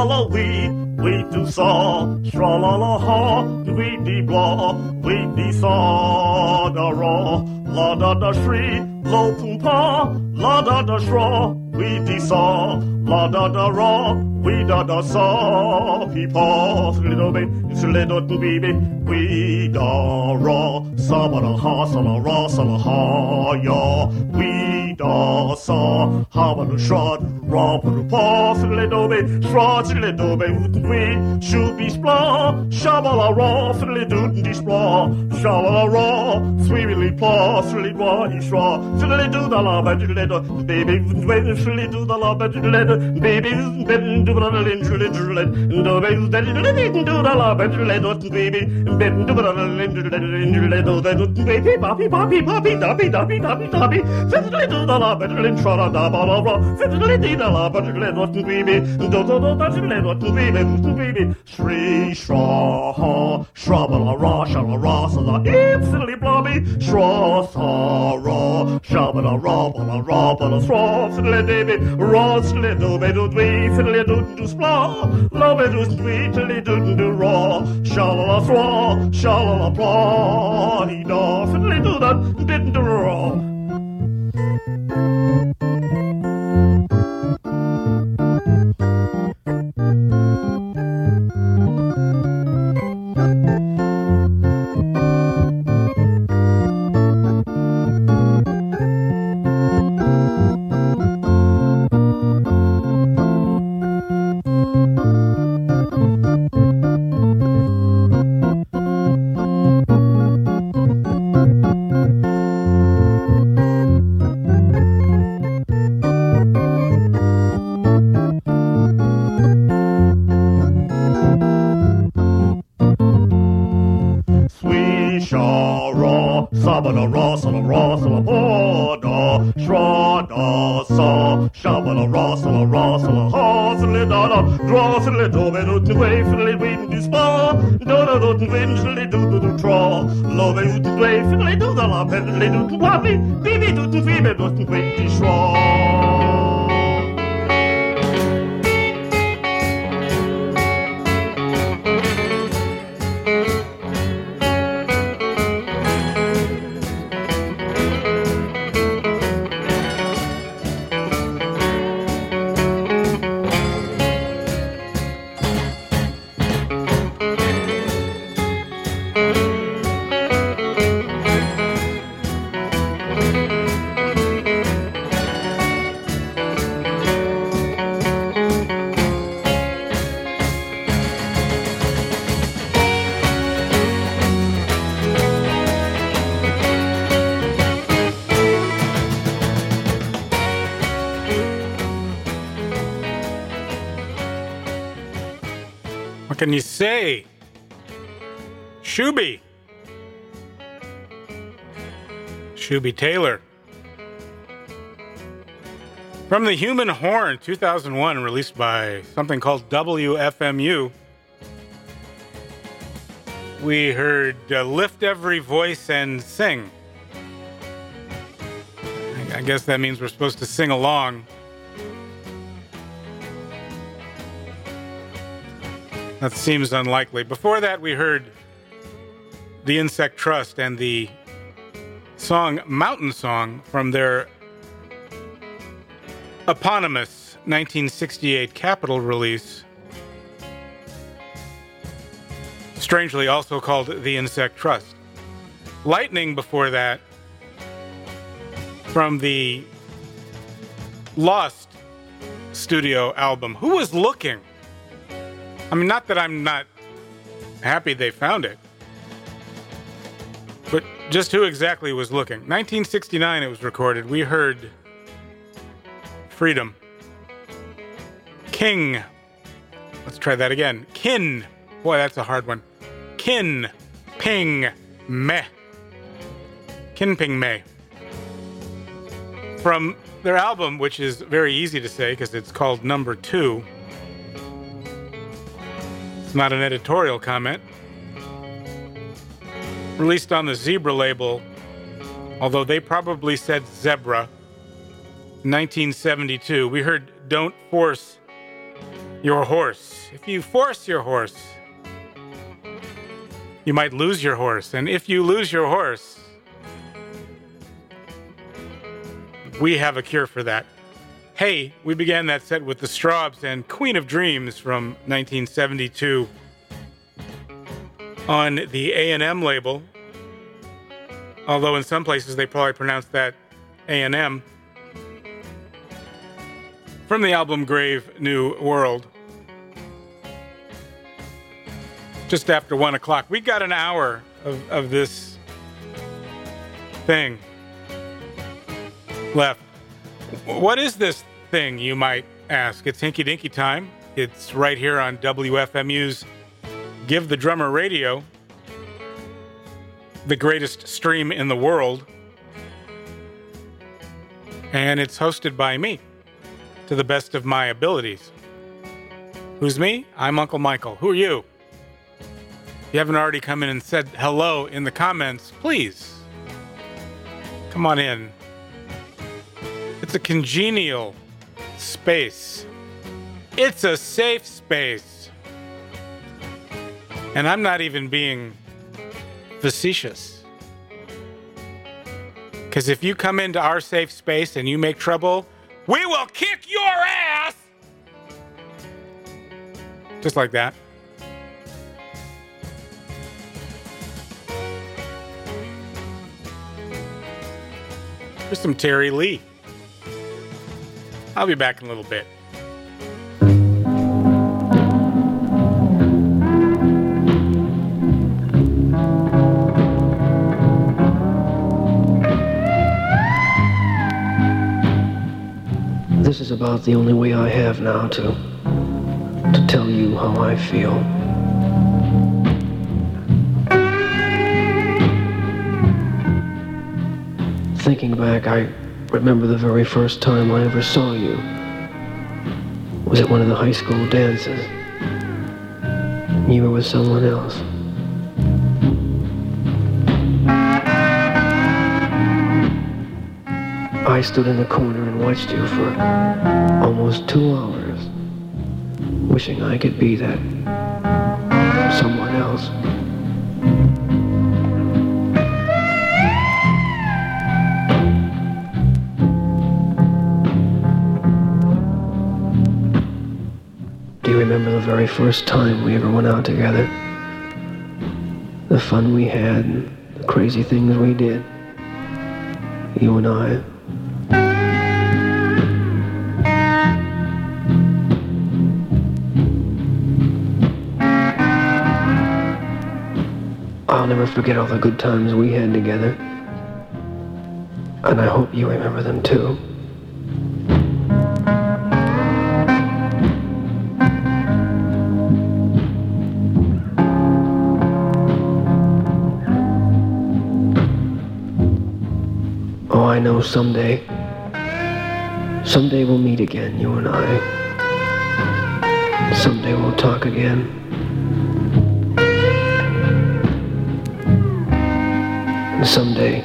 la la we, we do saw, shra la la ha, we de blah, we de saw da ra, la da da shri, lo pum pa, la da da shra, we de saw, la da da ra, we da da saw, pi pa, little bit, it's a little baby, we little bit, shra, sa little bit, we, should be spla, sha ba la ra, sa little di spla, sha la la ra, sweet really pa, little wa, di little ba, little, baby, little la ba, di little, baby, ben do ba la lin, di little, do ba, di little, do la ba, di little, baby, ben do ba la lin, di little, little, da do, baby, papi, papi, papi, dapi, dapi, dapi, dapi, sa little la ba, di little, la da ba la ra, sa little la ba, di little, baby, do do do da little, baby, baby, shri, shra, ha, shra ba la ra, sha la ra, sa la, instantly blobby, shra, sa, ra, sha ba la ra, ba la ra, ba la sra, fiddly baby, ra, sli do be do dwee, fiddly do do spla, la be do dwee, tilly do do ra, sha la la sra, sha la la he da, fiddly do that, didn't do sha ra saba da ra sa la ra sa la pa da shra da sa shaba da ra sa la ra sa la ha sa le da la dra sa le do ve do te ve fa le we do spa do da do te ve le do do do tra lo ve do te ve fa le do da la pe le do te pa pe bi bi do te ve do te ve shra Shooby. Shooby Taylor. From the Human Horn, 2001, released by something called WFMU. We heard uh, Lift Every Voice and Sing. I- I guess that means we're supposed to sing along. That seems unlikely. Before that, we heard the Insect Trust and the song Mountain Song from their eponymous 1968 Capitol release. Strangely, also called The Insect Trust. Lightning before that from the Lost studio album. Who was looking? I mean, not that I'm not happy they found it, but just who exactly was looking. 1969, it was recorded. We heard Freedom. King. Let's try that again. Kin. Boy, that's a hard one. Kin. Ping. Meh. Kin Ping Meh. From their album, which is very easy to say because it's called Number Two. It's not an editorial comment. Released on the Zebra label, although they probably said Zebra. 1972. We heard Don't Force Your Horse. If you force your horse, you might lose your horse. And if you lose your horse, we have a cure for that. Hey, we began that set with the Strawbs and Queen of Dreams from 1972 on the A&M label. Although in some places they probably pronounce that A&M. From the album Grave New World. Just after one o'clock. We got an hour of, of this thing left. What is this thing, you might ask? It's Hinky Dinky time. It's right here on WFMU's Give the Drummer Radio, the greatest stream in the world. And it's hosted by me, to the best of my abilities. Who's me? I'm Uncle Michael. Who are you? If you haven't already come in and said hello in the comments, please come on in. It's a congenial space. It's a safe space. And I'm not even being facetious. Because if you come into our safe space and you make trouble, we will kick your ass! Just like that. Here's some Terry Lee. I'll be back in a little bit. About the only way I have now to to tell you how I feel. Thinking back, I remember the very first time I ever saw you. Was at one of the high school dances. You were with someone else. I stood in the corner and watched you for almost two hours, wishing I could be that someone else. Do you remember the very first time we ever went out together? The fun we had, the crazy things we did. You and I. I'll never forget all the good times we had together. And I hope you remember them too. Oh, I know someday. Someday we'll meet again, you and I. Someday we'll talk again. And someday,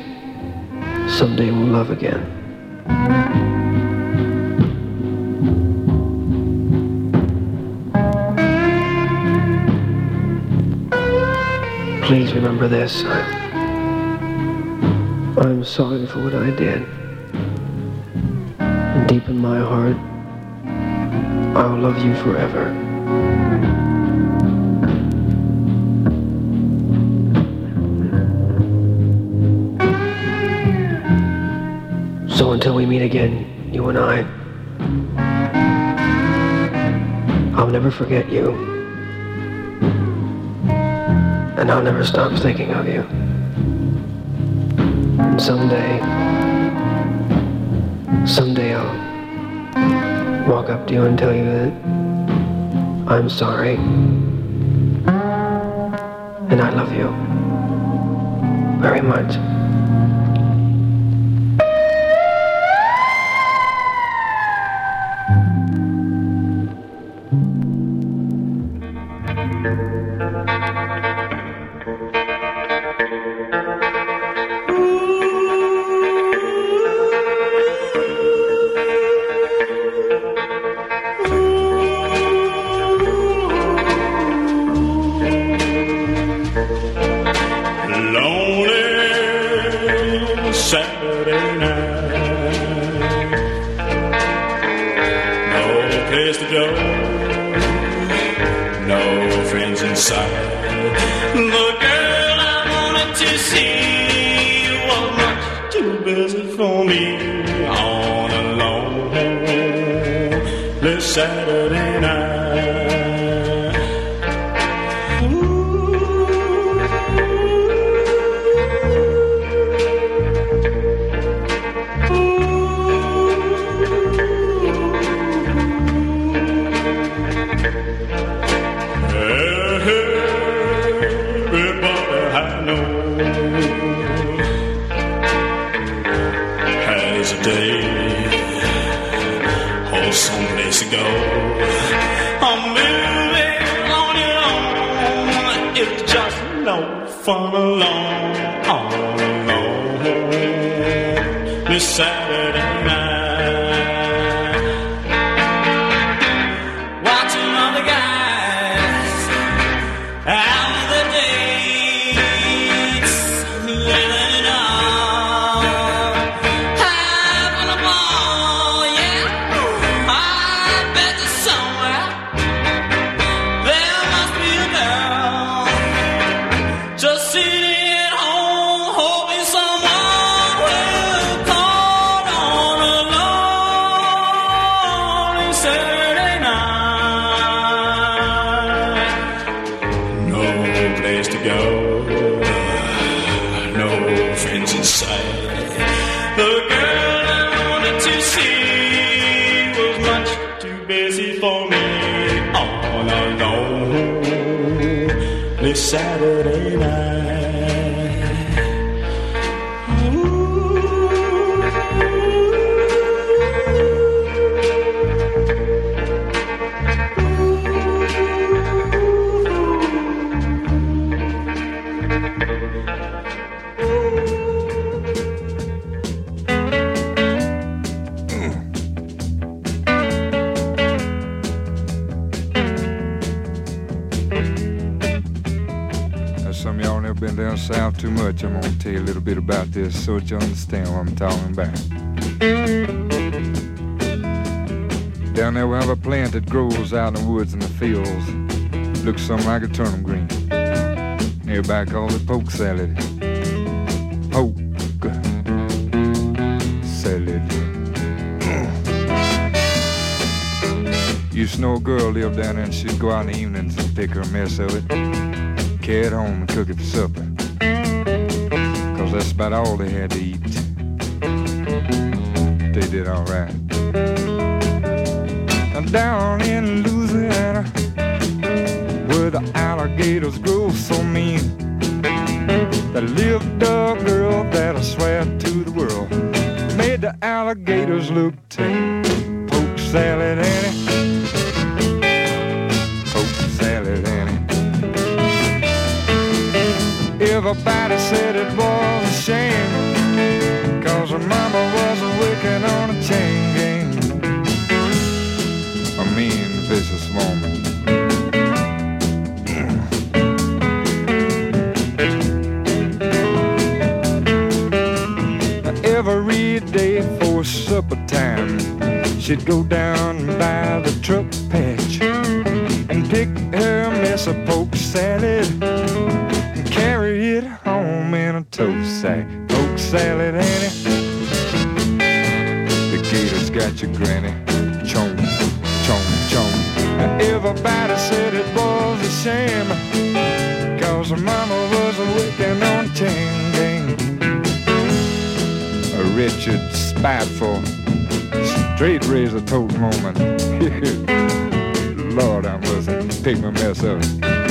someday we'll love again. Please remember this. I'm sorry for what I did. And deep in my heart, I will love you forever. So until we meet again, you and I, I'll never forget you. And I'll never stop thinking of you. And someday, someday I'll walk up to you and tell you that I'm sorry. And I love you very much. alligators look tame. Poke salad, Annie. Poke salad, Annie. Everybody said it was a shame. Cause her mama was a wicked on a chain. supper time, she'd go down by the truck patch and pick her mess of poke salad. bad for. Straight razor tote moment. Lord, I must take my mess up.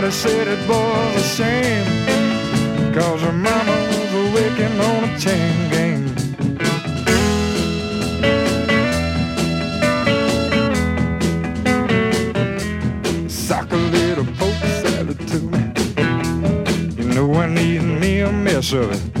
might have said it was a shame. Cause her mama was a wicked on a chain game. Sock a little poke salad to me. You know I need me a mess of it.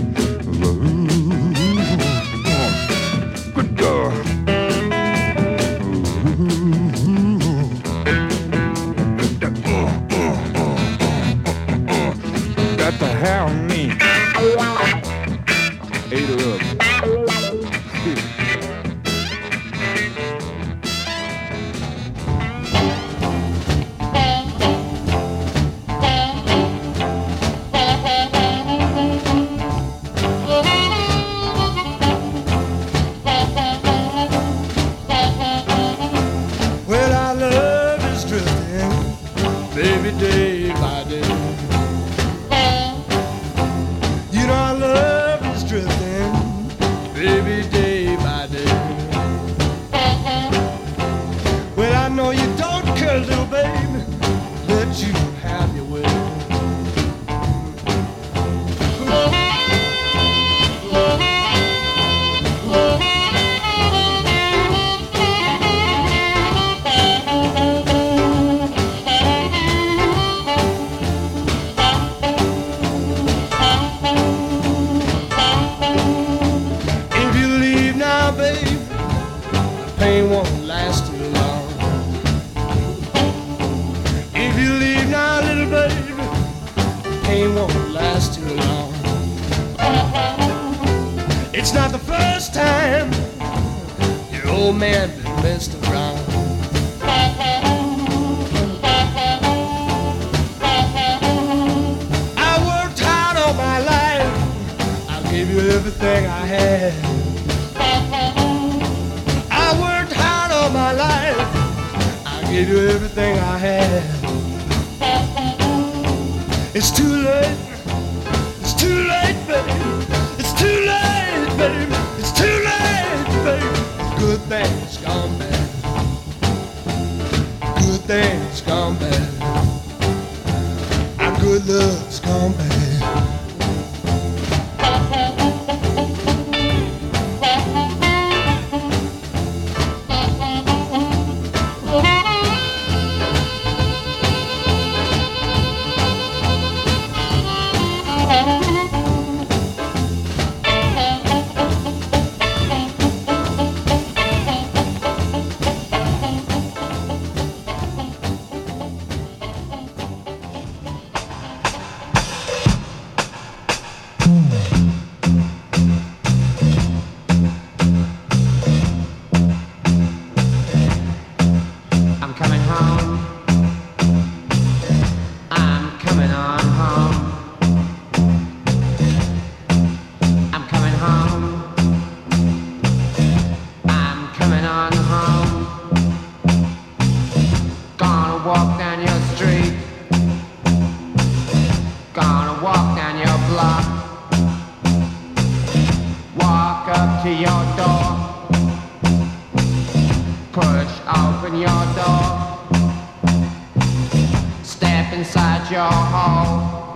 inside your home.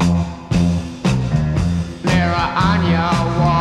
Mirror on your wall.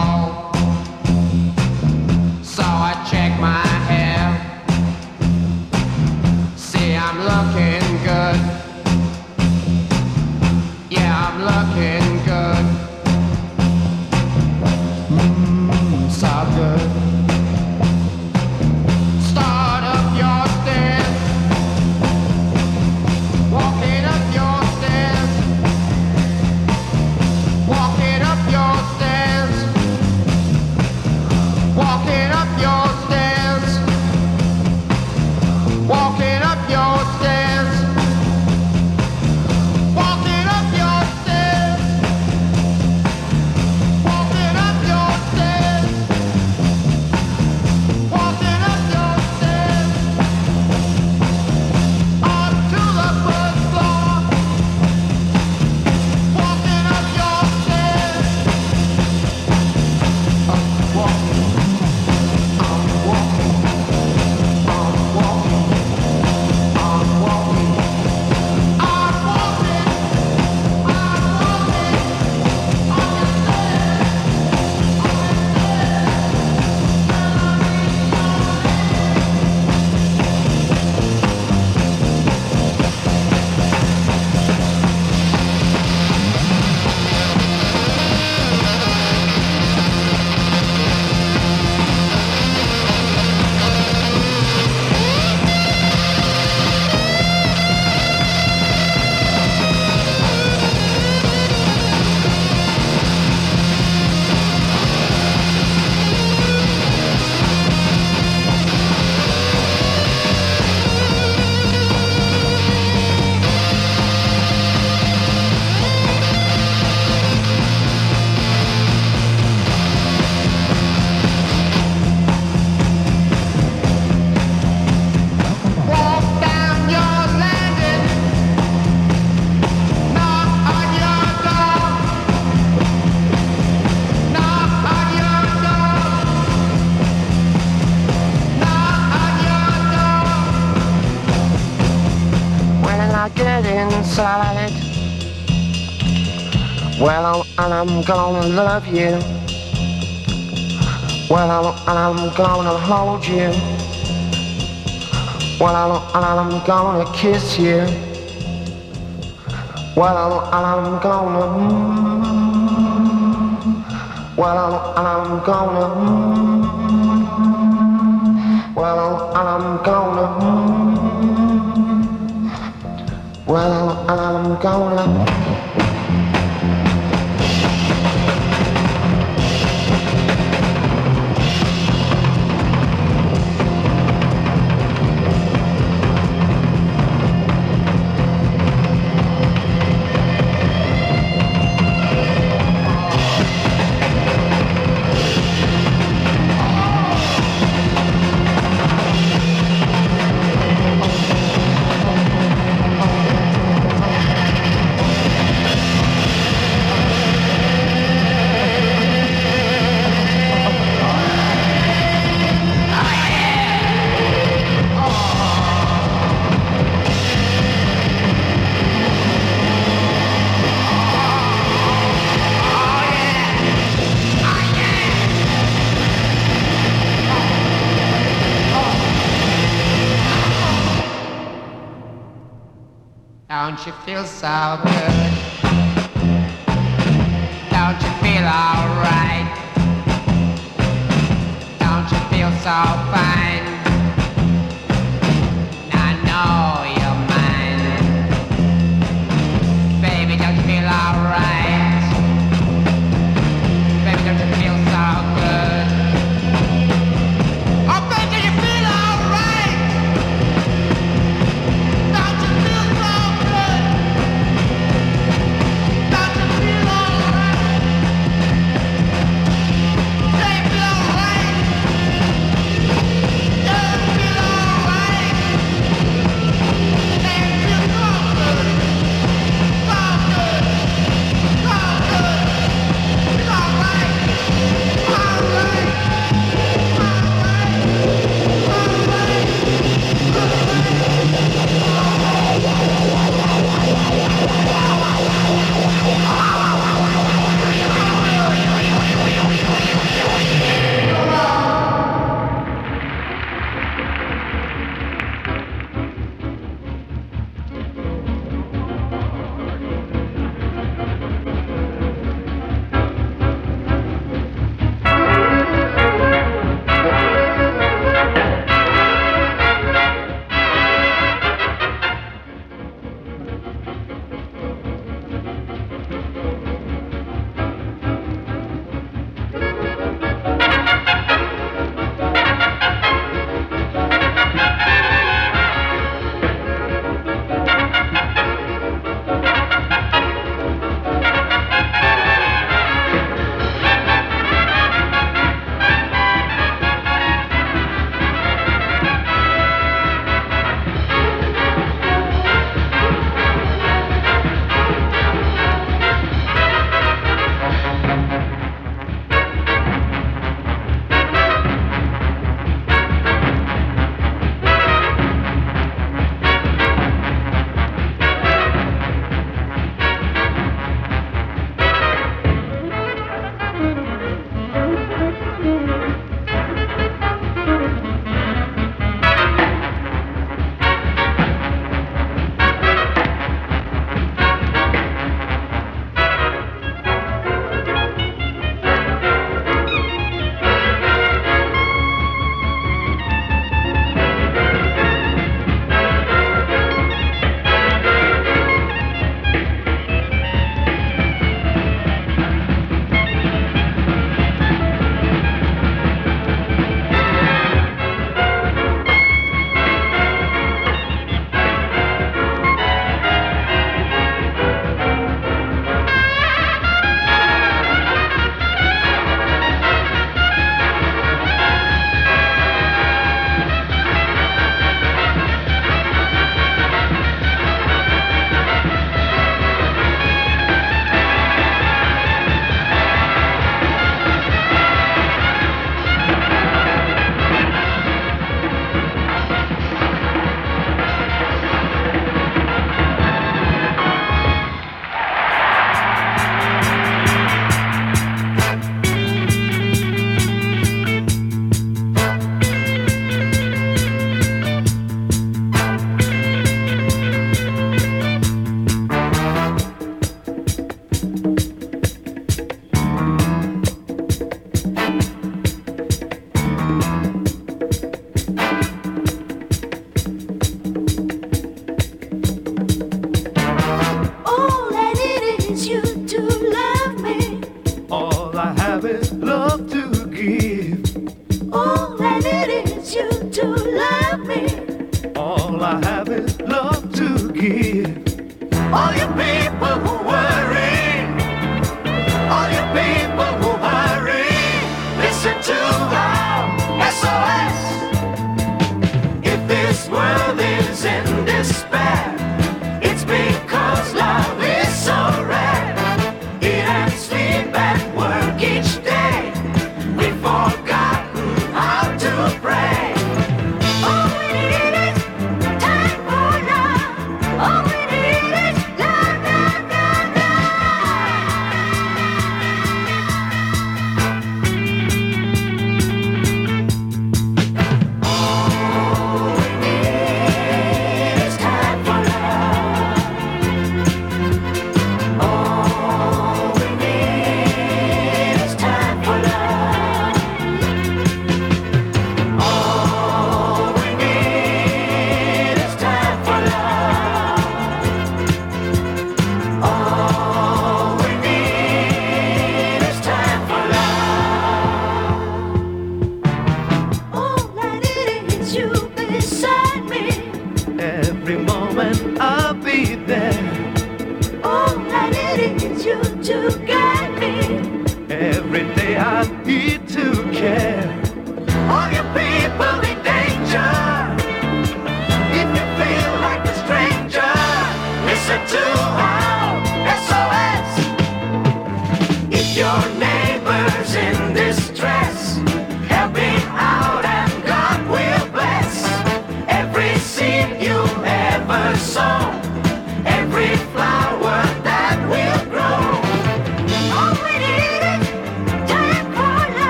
salad. Well, oh, and I'm gonna love you. Well, oh, and I'm gonna hold you. Well, oh, and I'm gonna kiss you. Well, I'm, and I'm gonna. Well, and I'm gonna. Well, I'm, and I'm gonna. Well, I'm gonna. Feel so good?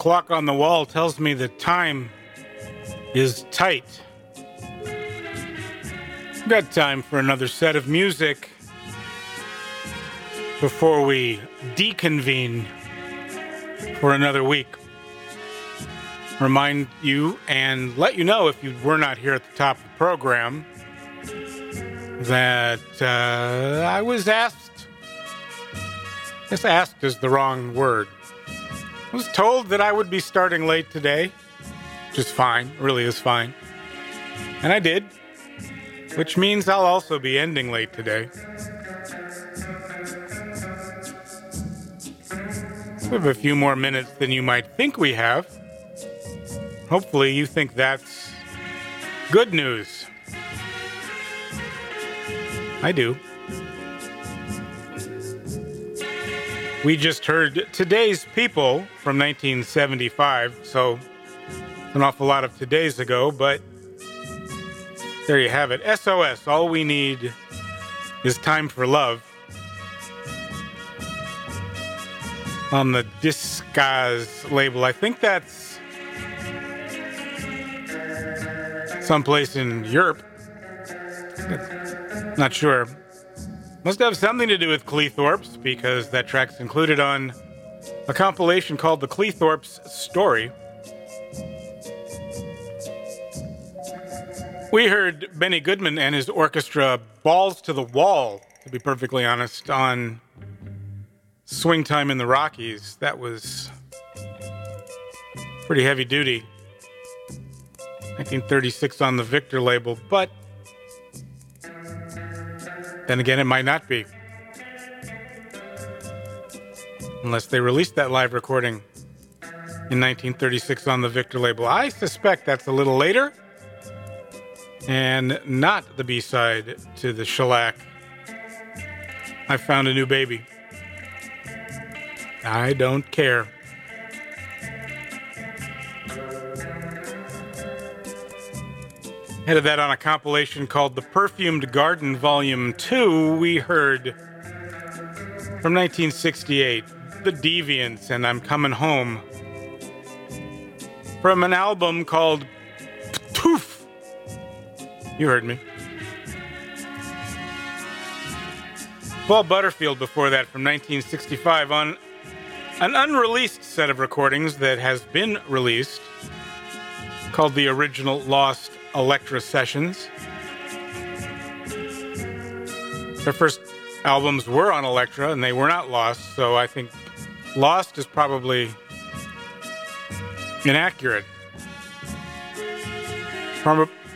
Clock on the wall tells me that time is tight. Got time for another set of music before we deconvene for another week. Remind you and let you know if you were not here at the top of the program that uh, I was asked. This asked is the wrong word. I was told that I would be starting late today, which is fine, really is fine. And I did, which means I'll also be ending late today. We have a few more minutes than you might think we have. Hopefully, you think that's good news. I do. We just heard Today's People from 1975, so an awful lot of today's ago, but there you have it. SOS, all we need is time for love. On the Discaz label. I think that's someplace in Europe. Not sure. Must have something to do with Cleethorpes because that track's included on a compilation called The Cleethorpes Story. We heard Benny Goodman and his orchestra balls to the wall, to be perfectly honest, on Swing Time in the Rockies. That was pretty heavy duty. 1936 on the Victor label, but then again, it might not be. Unless they released that live recording in 1936 on the Victor label. I suspect that's a little later and not the B side to the shellac. I found a new baby. I don't care. Head of that on a compilation called The Perfumed Garden Volume 2, we heard from 1968 The Deviants and I'm Coming Home. From an album called Ptooff. You heard me. Paul Butterfield before that from 1965 on an unreleased set of recordings that has been released called the original Lost Elektra Sessions. Their first albums were on Elektra and they were not lost, so I think Lost is probably inaccurate.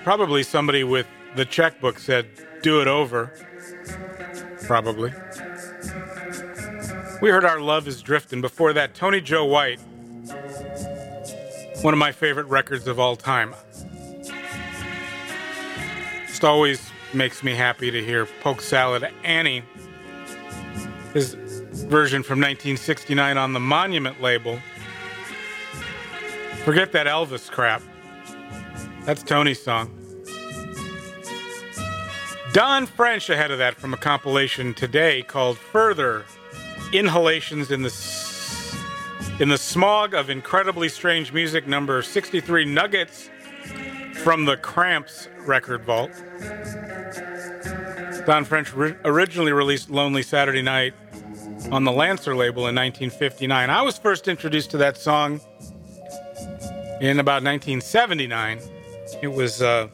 Probably somebody with the checkbook said, do it over. Probably. We heard Our Love is Drifting. Before that, Tony Joe White. One of my favorite records of all time. Always makes me happy to hear Polk Salad Annie. His version from 1969 on the Monument label. Forget that Elvis crap. That's Tony's song. Don French ahead of that from a compilation today called Further Inhalations in the S- in the Smog of Incredibly Strange Music number 63 Nuggets from the Cramps record vault. Don French ri- originally released Lonely Saturday Night on the Lancer label in 1959. I was first introduced to that song in about 1979. It was uh,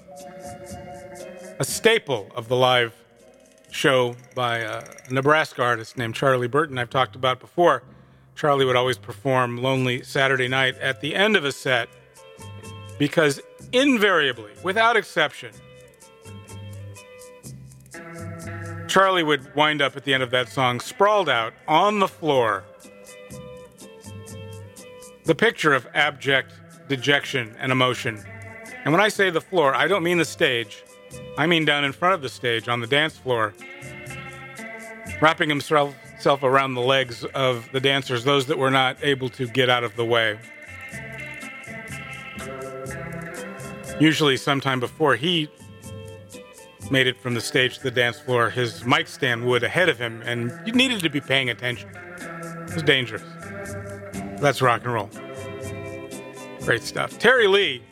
a staple of the live show by uh, a Nebraska artist named Charlie Burton, I've talked about before. Charlie would always perform Lonely Saturday Night at the end of a set because invariably, without exception, Charlie would wind up at the end of that song sprawled out on the floor. The picture of abject dejection and emotion. And when I say the floor, I don't mean the stage. I mean down in front of the stage on the dance floor, wrapping himself around the legs of the dancers, those that were not able to get out of the way. Usually, sometime before he made it from the stage to the dance floor, his mic stand would ahead of him, and you needed to be paying attention. It was dangerous. That's rock and roll. Great stuff. Terry Lee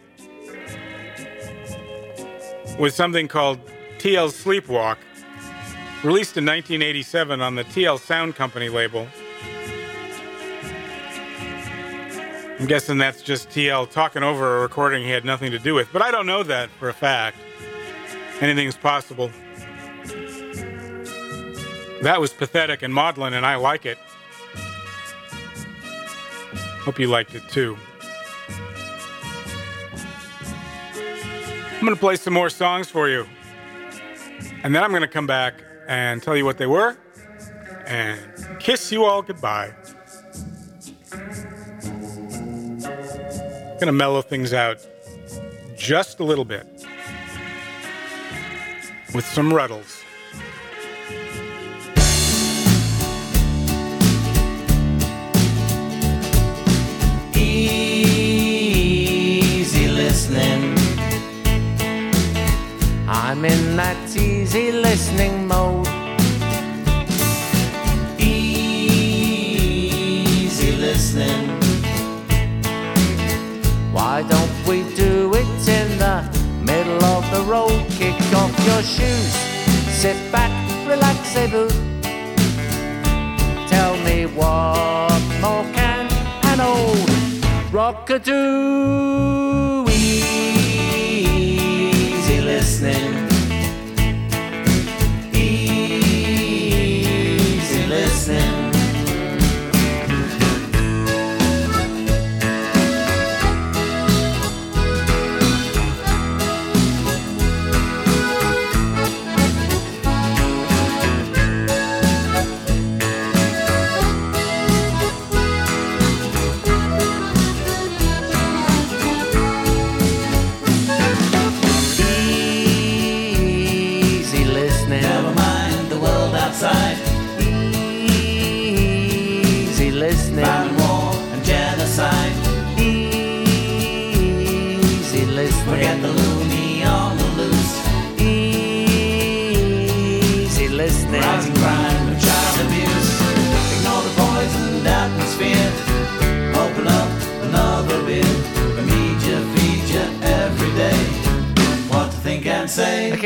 with something called TL Sleepwalk, released in 1987 on the TL Sound Company label. I'm guessing that's just TL talking over a recording he had nothing to do with, but I don't know that for a fact. Anything's possible. That was pathetic and maudlin, and I like it. Hope you liked it too. I'm going to play some more songs for you. And then I'm going to come back and tell you what they were and kiss you all goodbye. Going to mellow things out just a little bit with some Rutles. Easy listening. I'm in that easy listening mode. Why don't we do it in the middle of the road? Kick off your shoes, sit back, relax, a boo. Tell me what more can an old rockadoo easy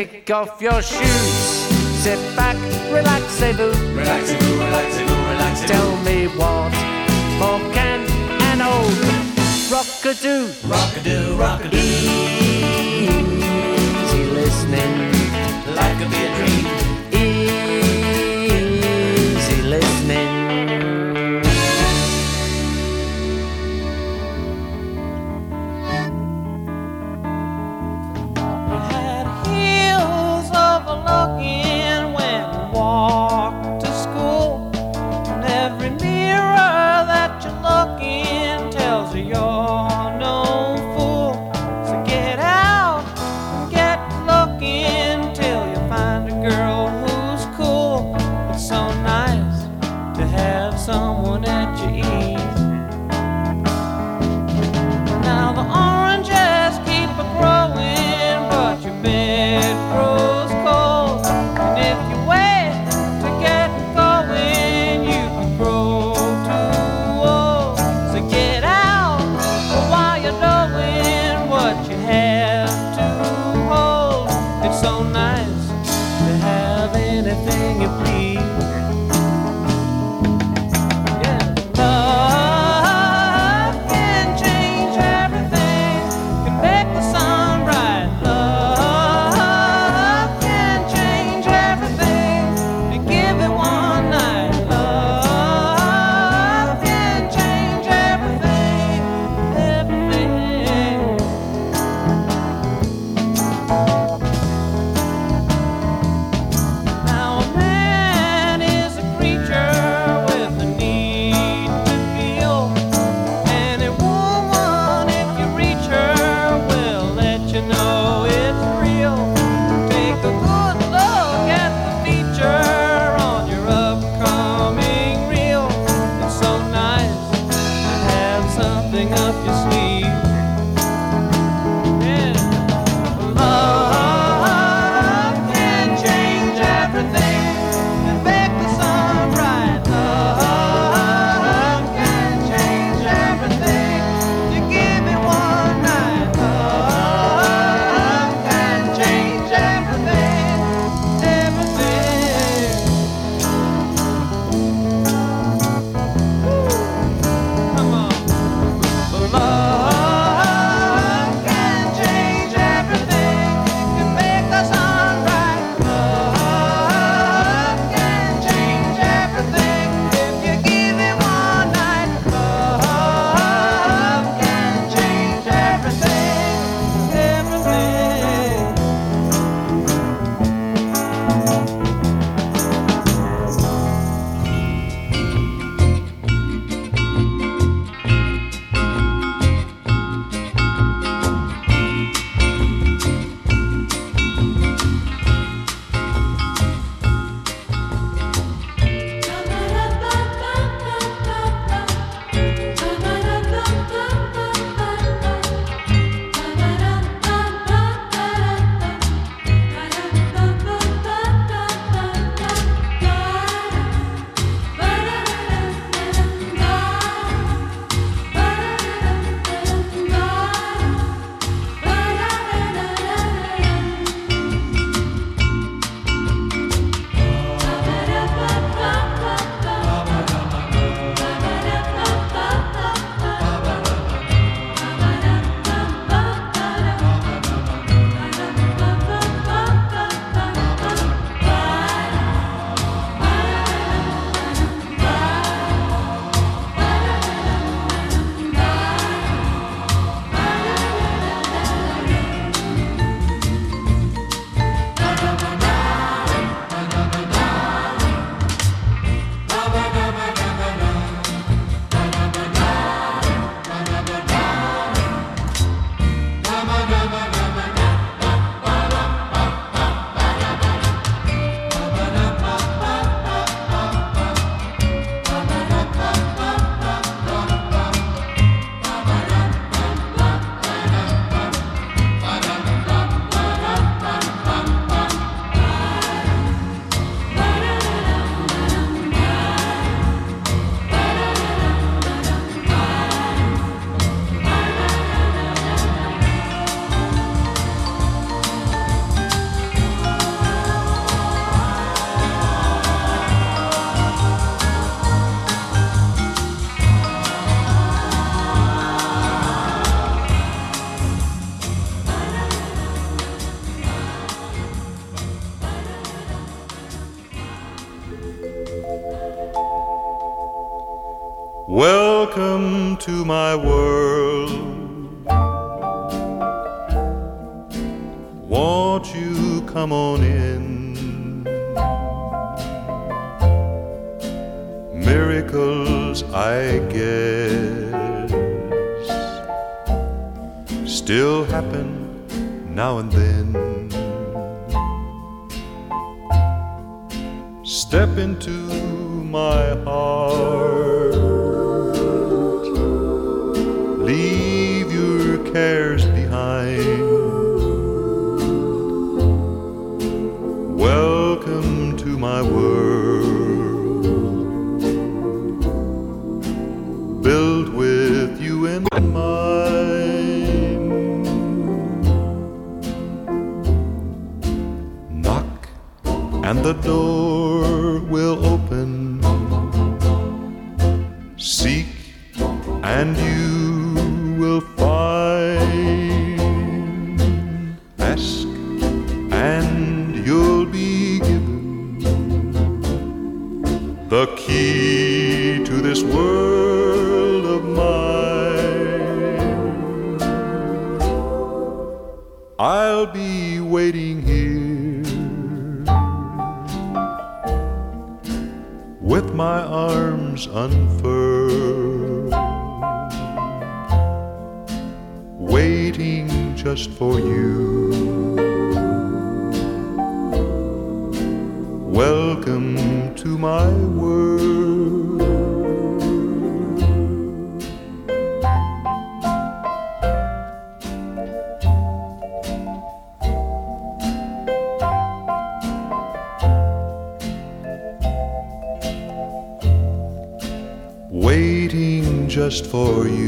kick off your shoes. Sit back, relaxable. Relaxable, relaxable, relaxable. Tell me what for can an old. Rock-a-doo. rockadoodle. Easy listening. like could be a dream. To my world. Just for you.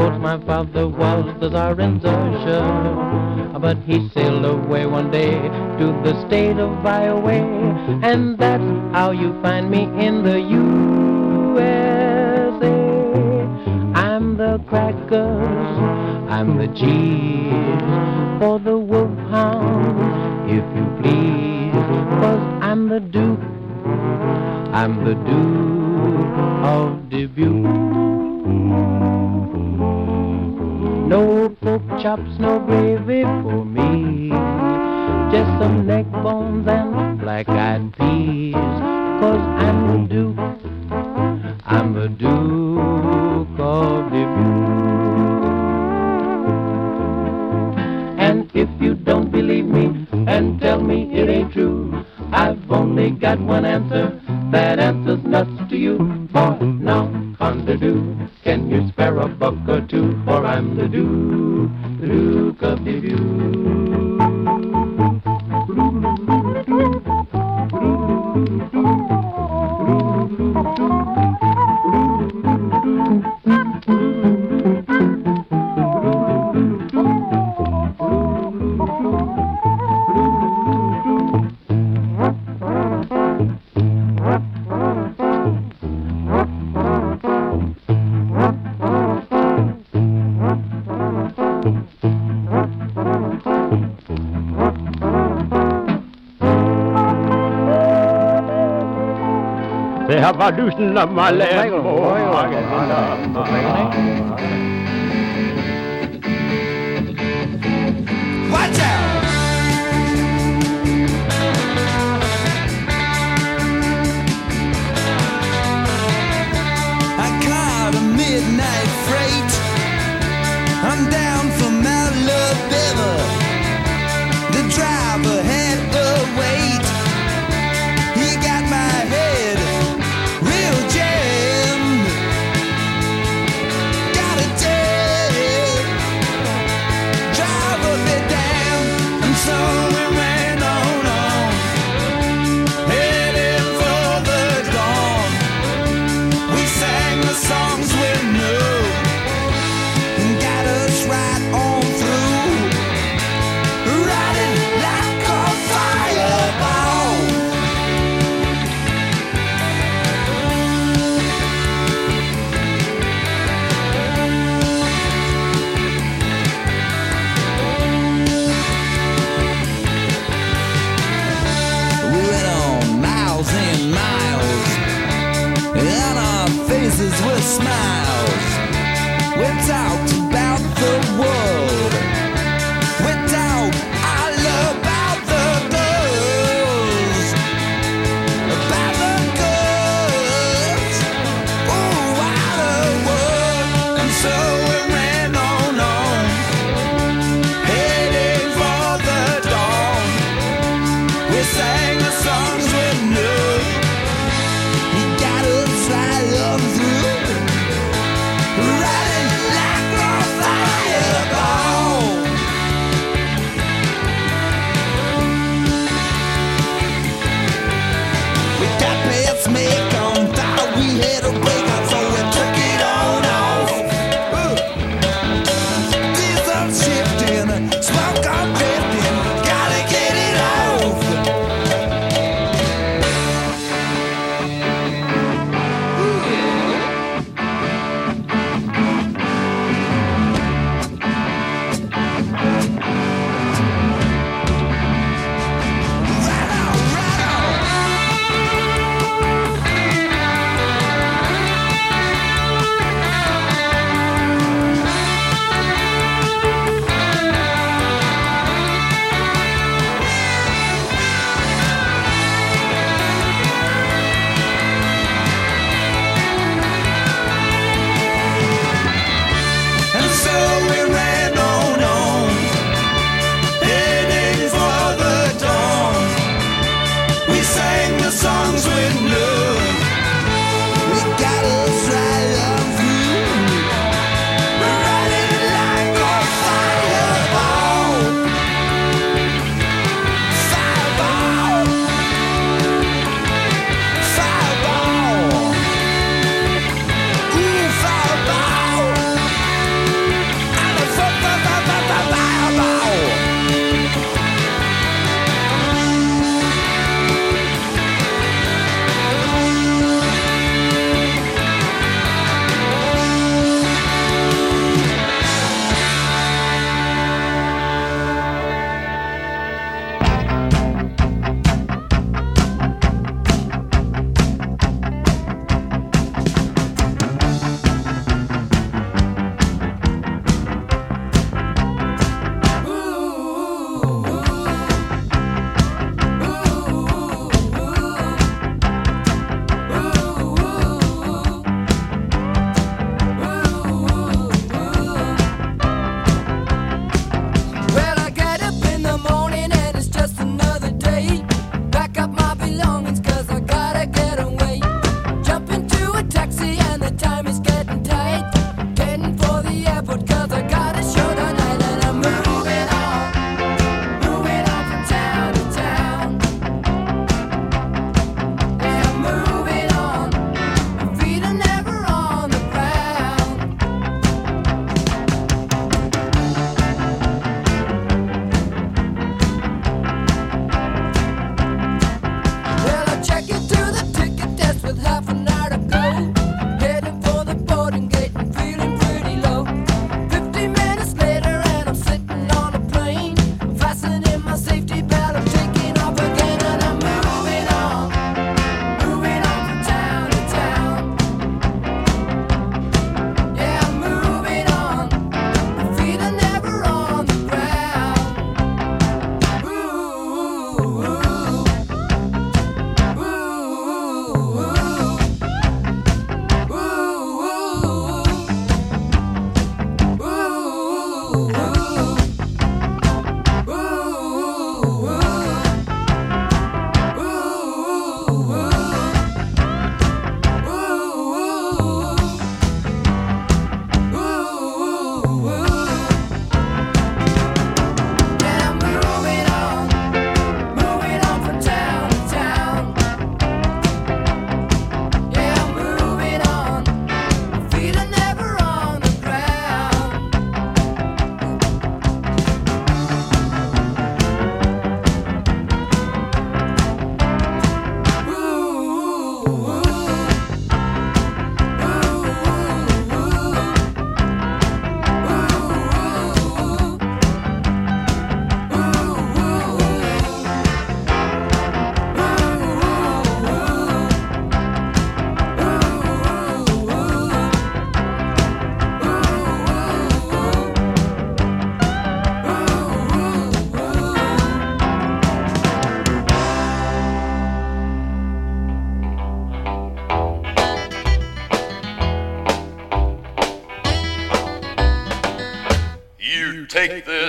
Course my father was the Tsar in Zussia. But he sailed away one day to the state of Iowa. And that's how you find me in the USA. I'm the crackers, I'm the cheese for the wolfhound, if you please. Cause I'm the Duke, I'm the Duke of Dubuque. Chops, no gravy for me. Just some neck bones and black-eyed peas. Cause I'm the Duke, I'm the Duke of Dubuque. And if you don't believe me and tell me it ain't true, I've only got one answer. That answer's nuts to you. Boy, now, do. Can you spare a buck or two? For I'm the Duke, a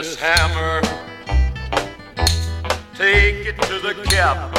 this hammer, take it to the cap.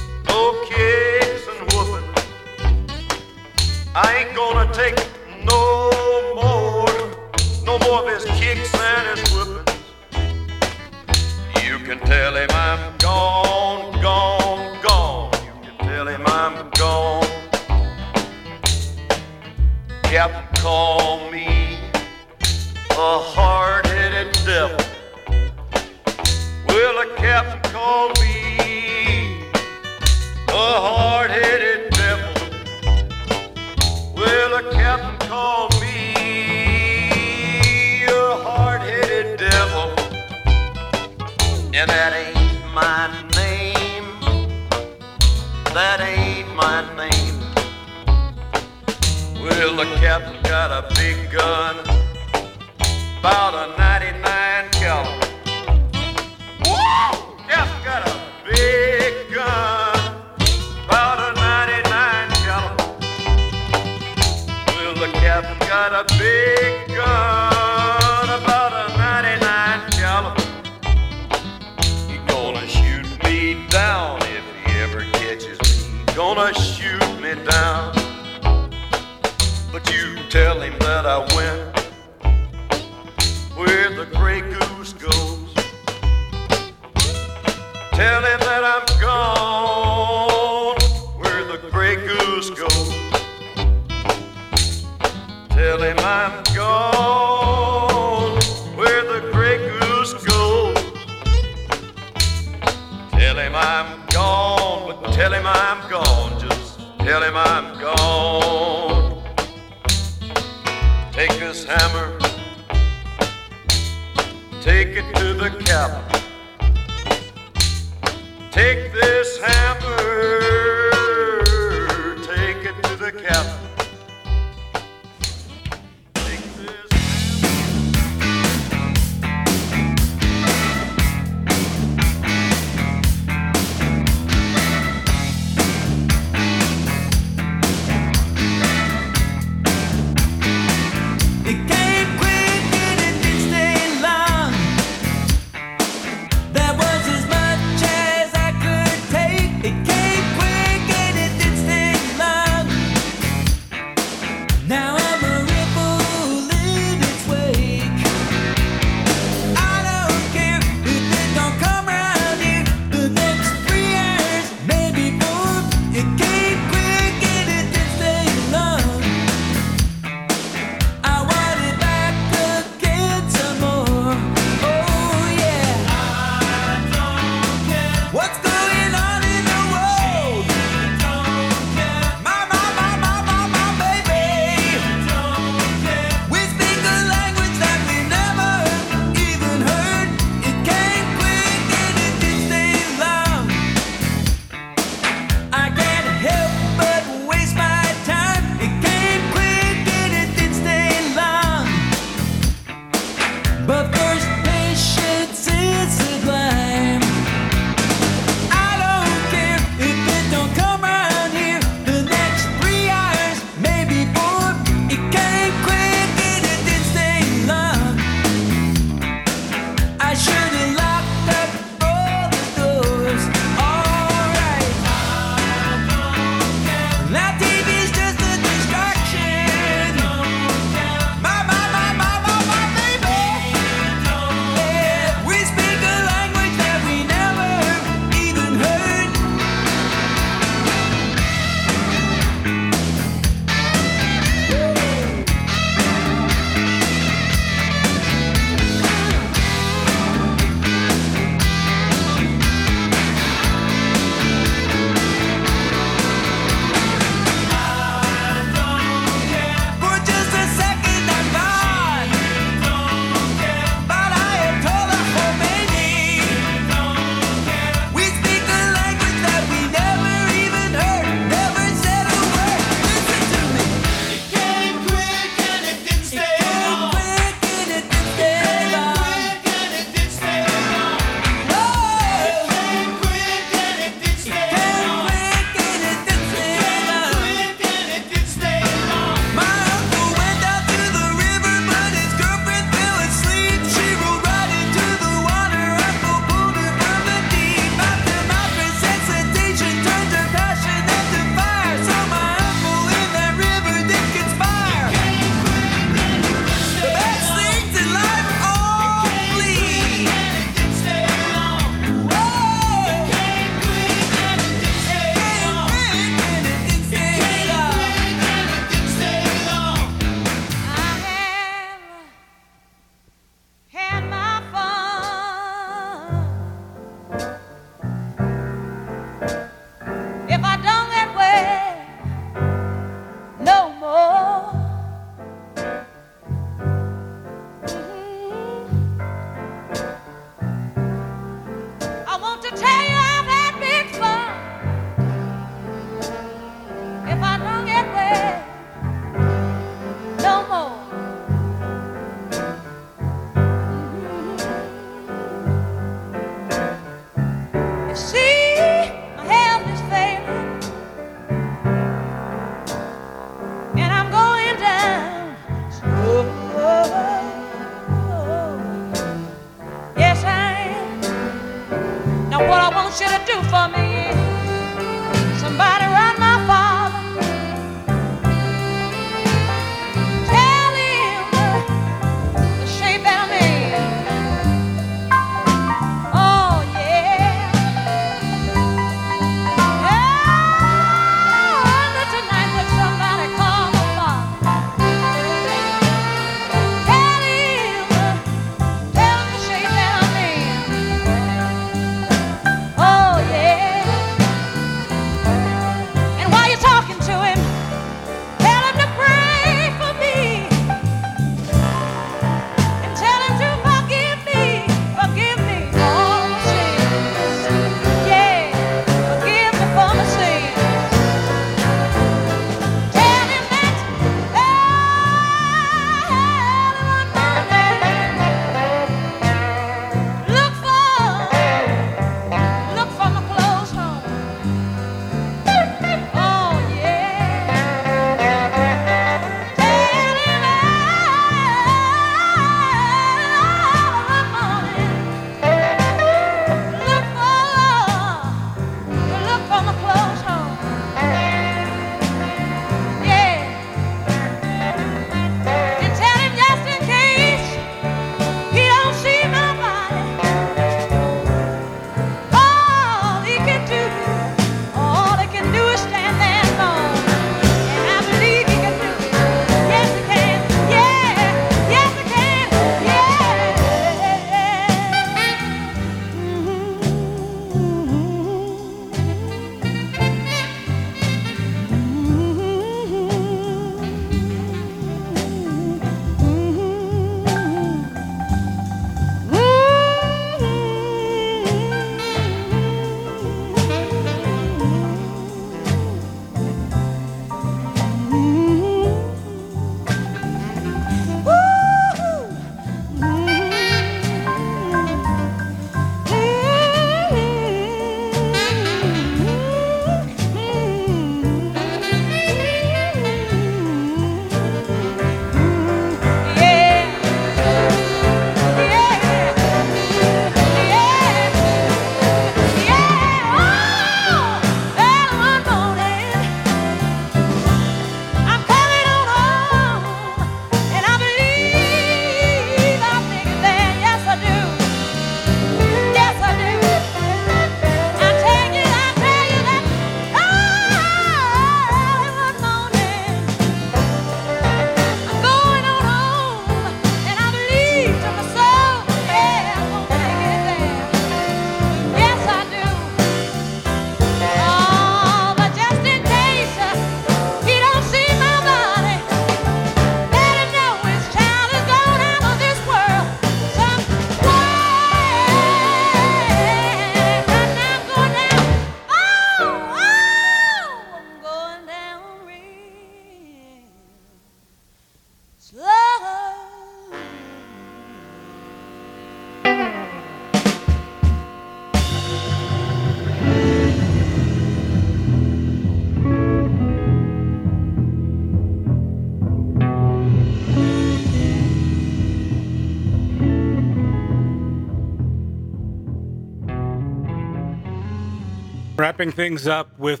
Wrapping things up with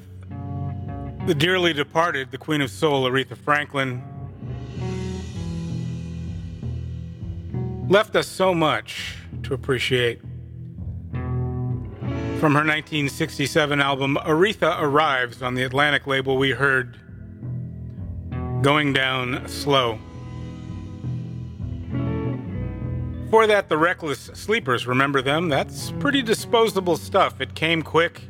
the dearly departed, the Queen of Soul, Aretha Franklin. Left us so much to appreciate. From her 1967 album, Aretha Arrives on the Atlantic label, we heard Going Down Slow. Before that, the Reckless Sleepers, remember them? That's pretty disposable stuff. It came quick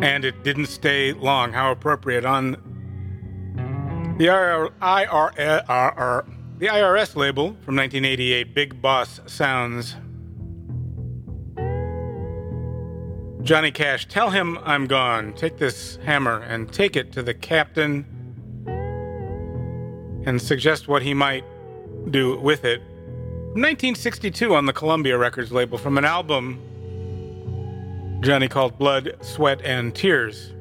Mm-hmm. and it didn't stay long. How appropriate. On the IRS label from 1988, Big Boss Sounds. Johnny Cash, tell him I'm gone. Take this hammer and take it to the captain and suggest what he might do with it. 1962 on the Columbia Records label from an album Johnny called Blood, Sweat, and Tears.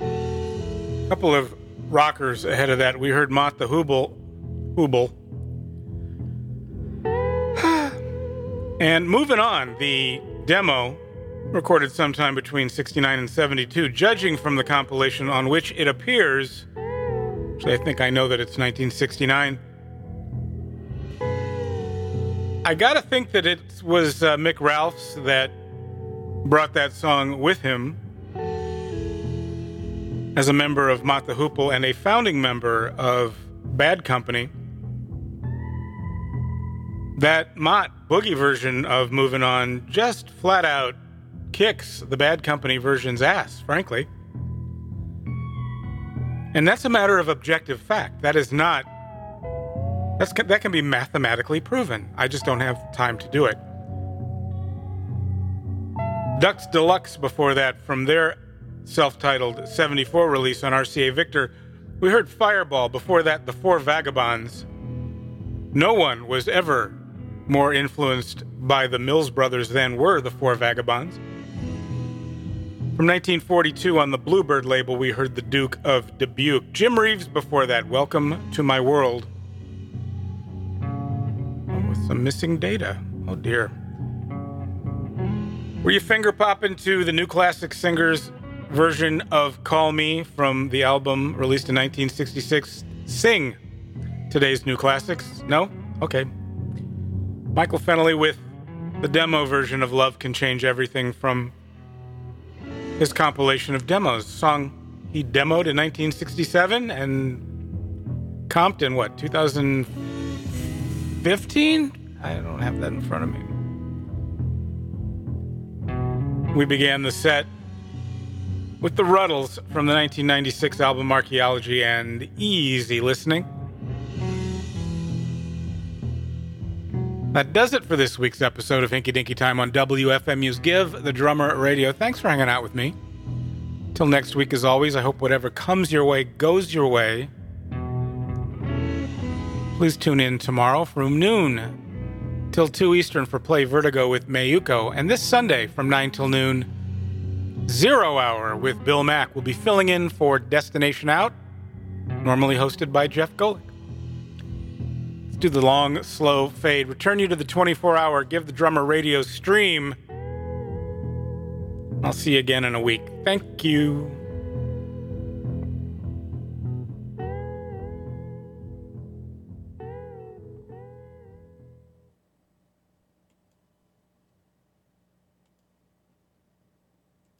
A couple of rockers ahead of that, we heard Mott the. Hoople. and moving on, the demo, recorded sometime between 69 and 72, judging from the compilation on which it appears, so I think I know that it's 1969. I gotta think that it was uh, Mick Ralphs that brought that song with him as a member of Mott the Hoople and a founding member of Bad Company. That Mott boogie version of Moving On just flat out kicks the Bad Company version's ass, frankly. And that's a matter of objective fact. That is not that's, that can be mathematically proven. I just don't have time to do it. Ducks Deluxe before that, from their self titled 74 release on RCA Victor, we heard Fireball. Before that, The Four Vagabonds. No one was ever more influenced by the Mills Brothers than were the Four Vagabonds. From 1942 on the Bluebird label, we heard The Duke of Dubuque. Jim Reeves before that, Welcome to My World with some missing data. Oh dear. Were you finger popping to the new classic singers version of Call Me from the album released in 1966? Sing today's new classics? No? Okay. Michael Fennelly with the demo version of Love Can Change Everything from his compilation of demos. Song he demoed in 1967 and Compton, what, 2000? 15? I don't have that in front of me. We began the set with the Rutles from the 1996 album Archaeology and Easy Listening. That does it for this week's episode of Hinky Dinky Time on WFMU's Give the Drummer Radio. Thanks for hanging out with me. Till next week, as always, I hope whatever comes your way goes your way. Please tune in tomorrow from noon till 2 Eastern for Play Vertigo with Mayuko. And this Sunday from 9 till noon, Zero Hour with Bill Mack will be filling in for Destination Out, normally hosted by Jeff Golick. Let's do the long, slow fade. Return you to the 24 hour Give the Drummer radio stream. I'll see you again in a week. Thank you.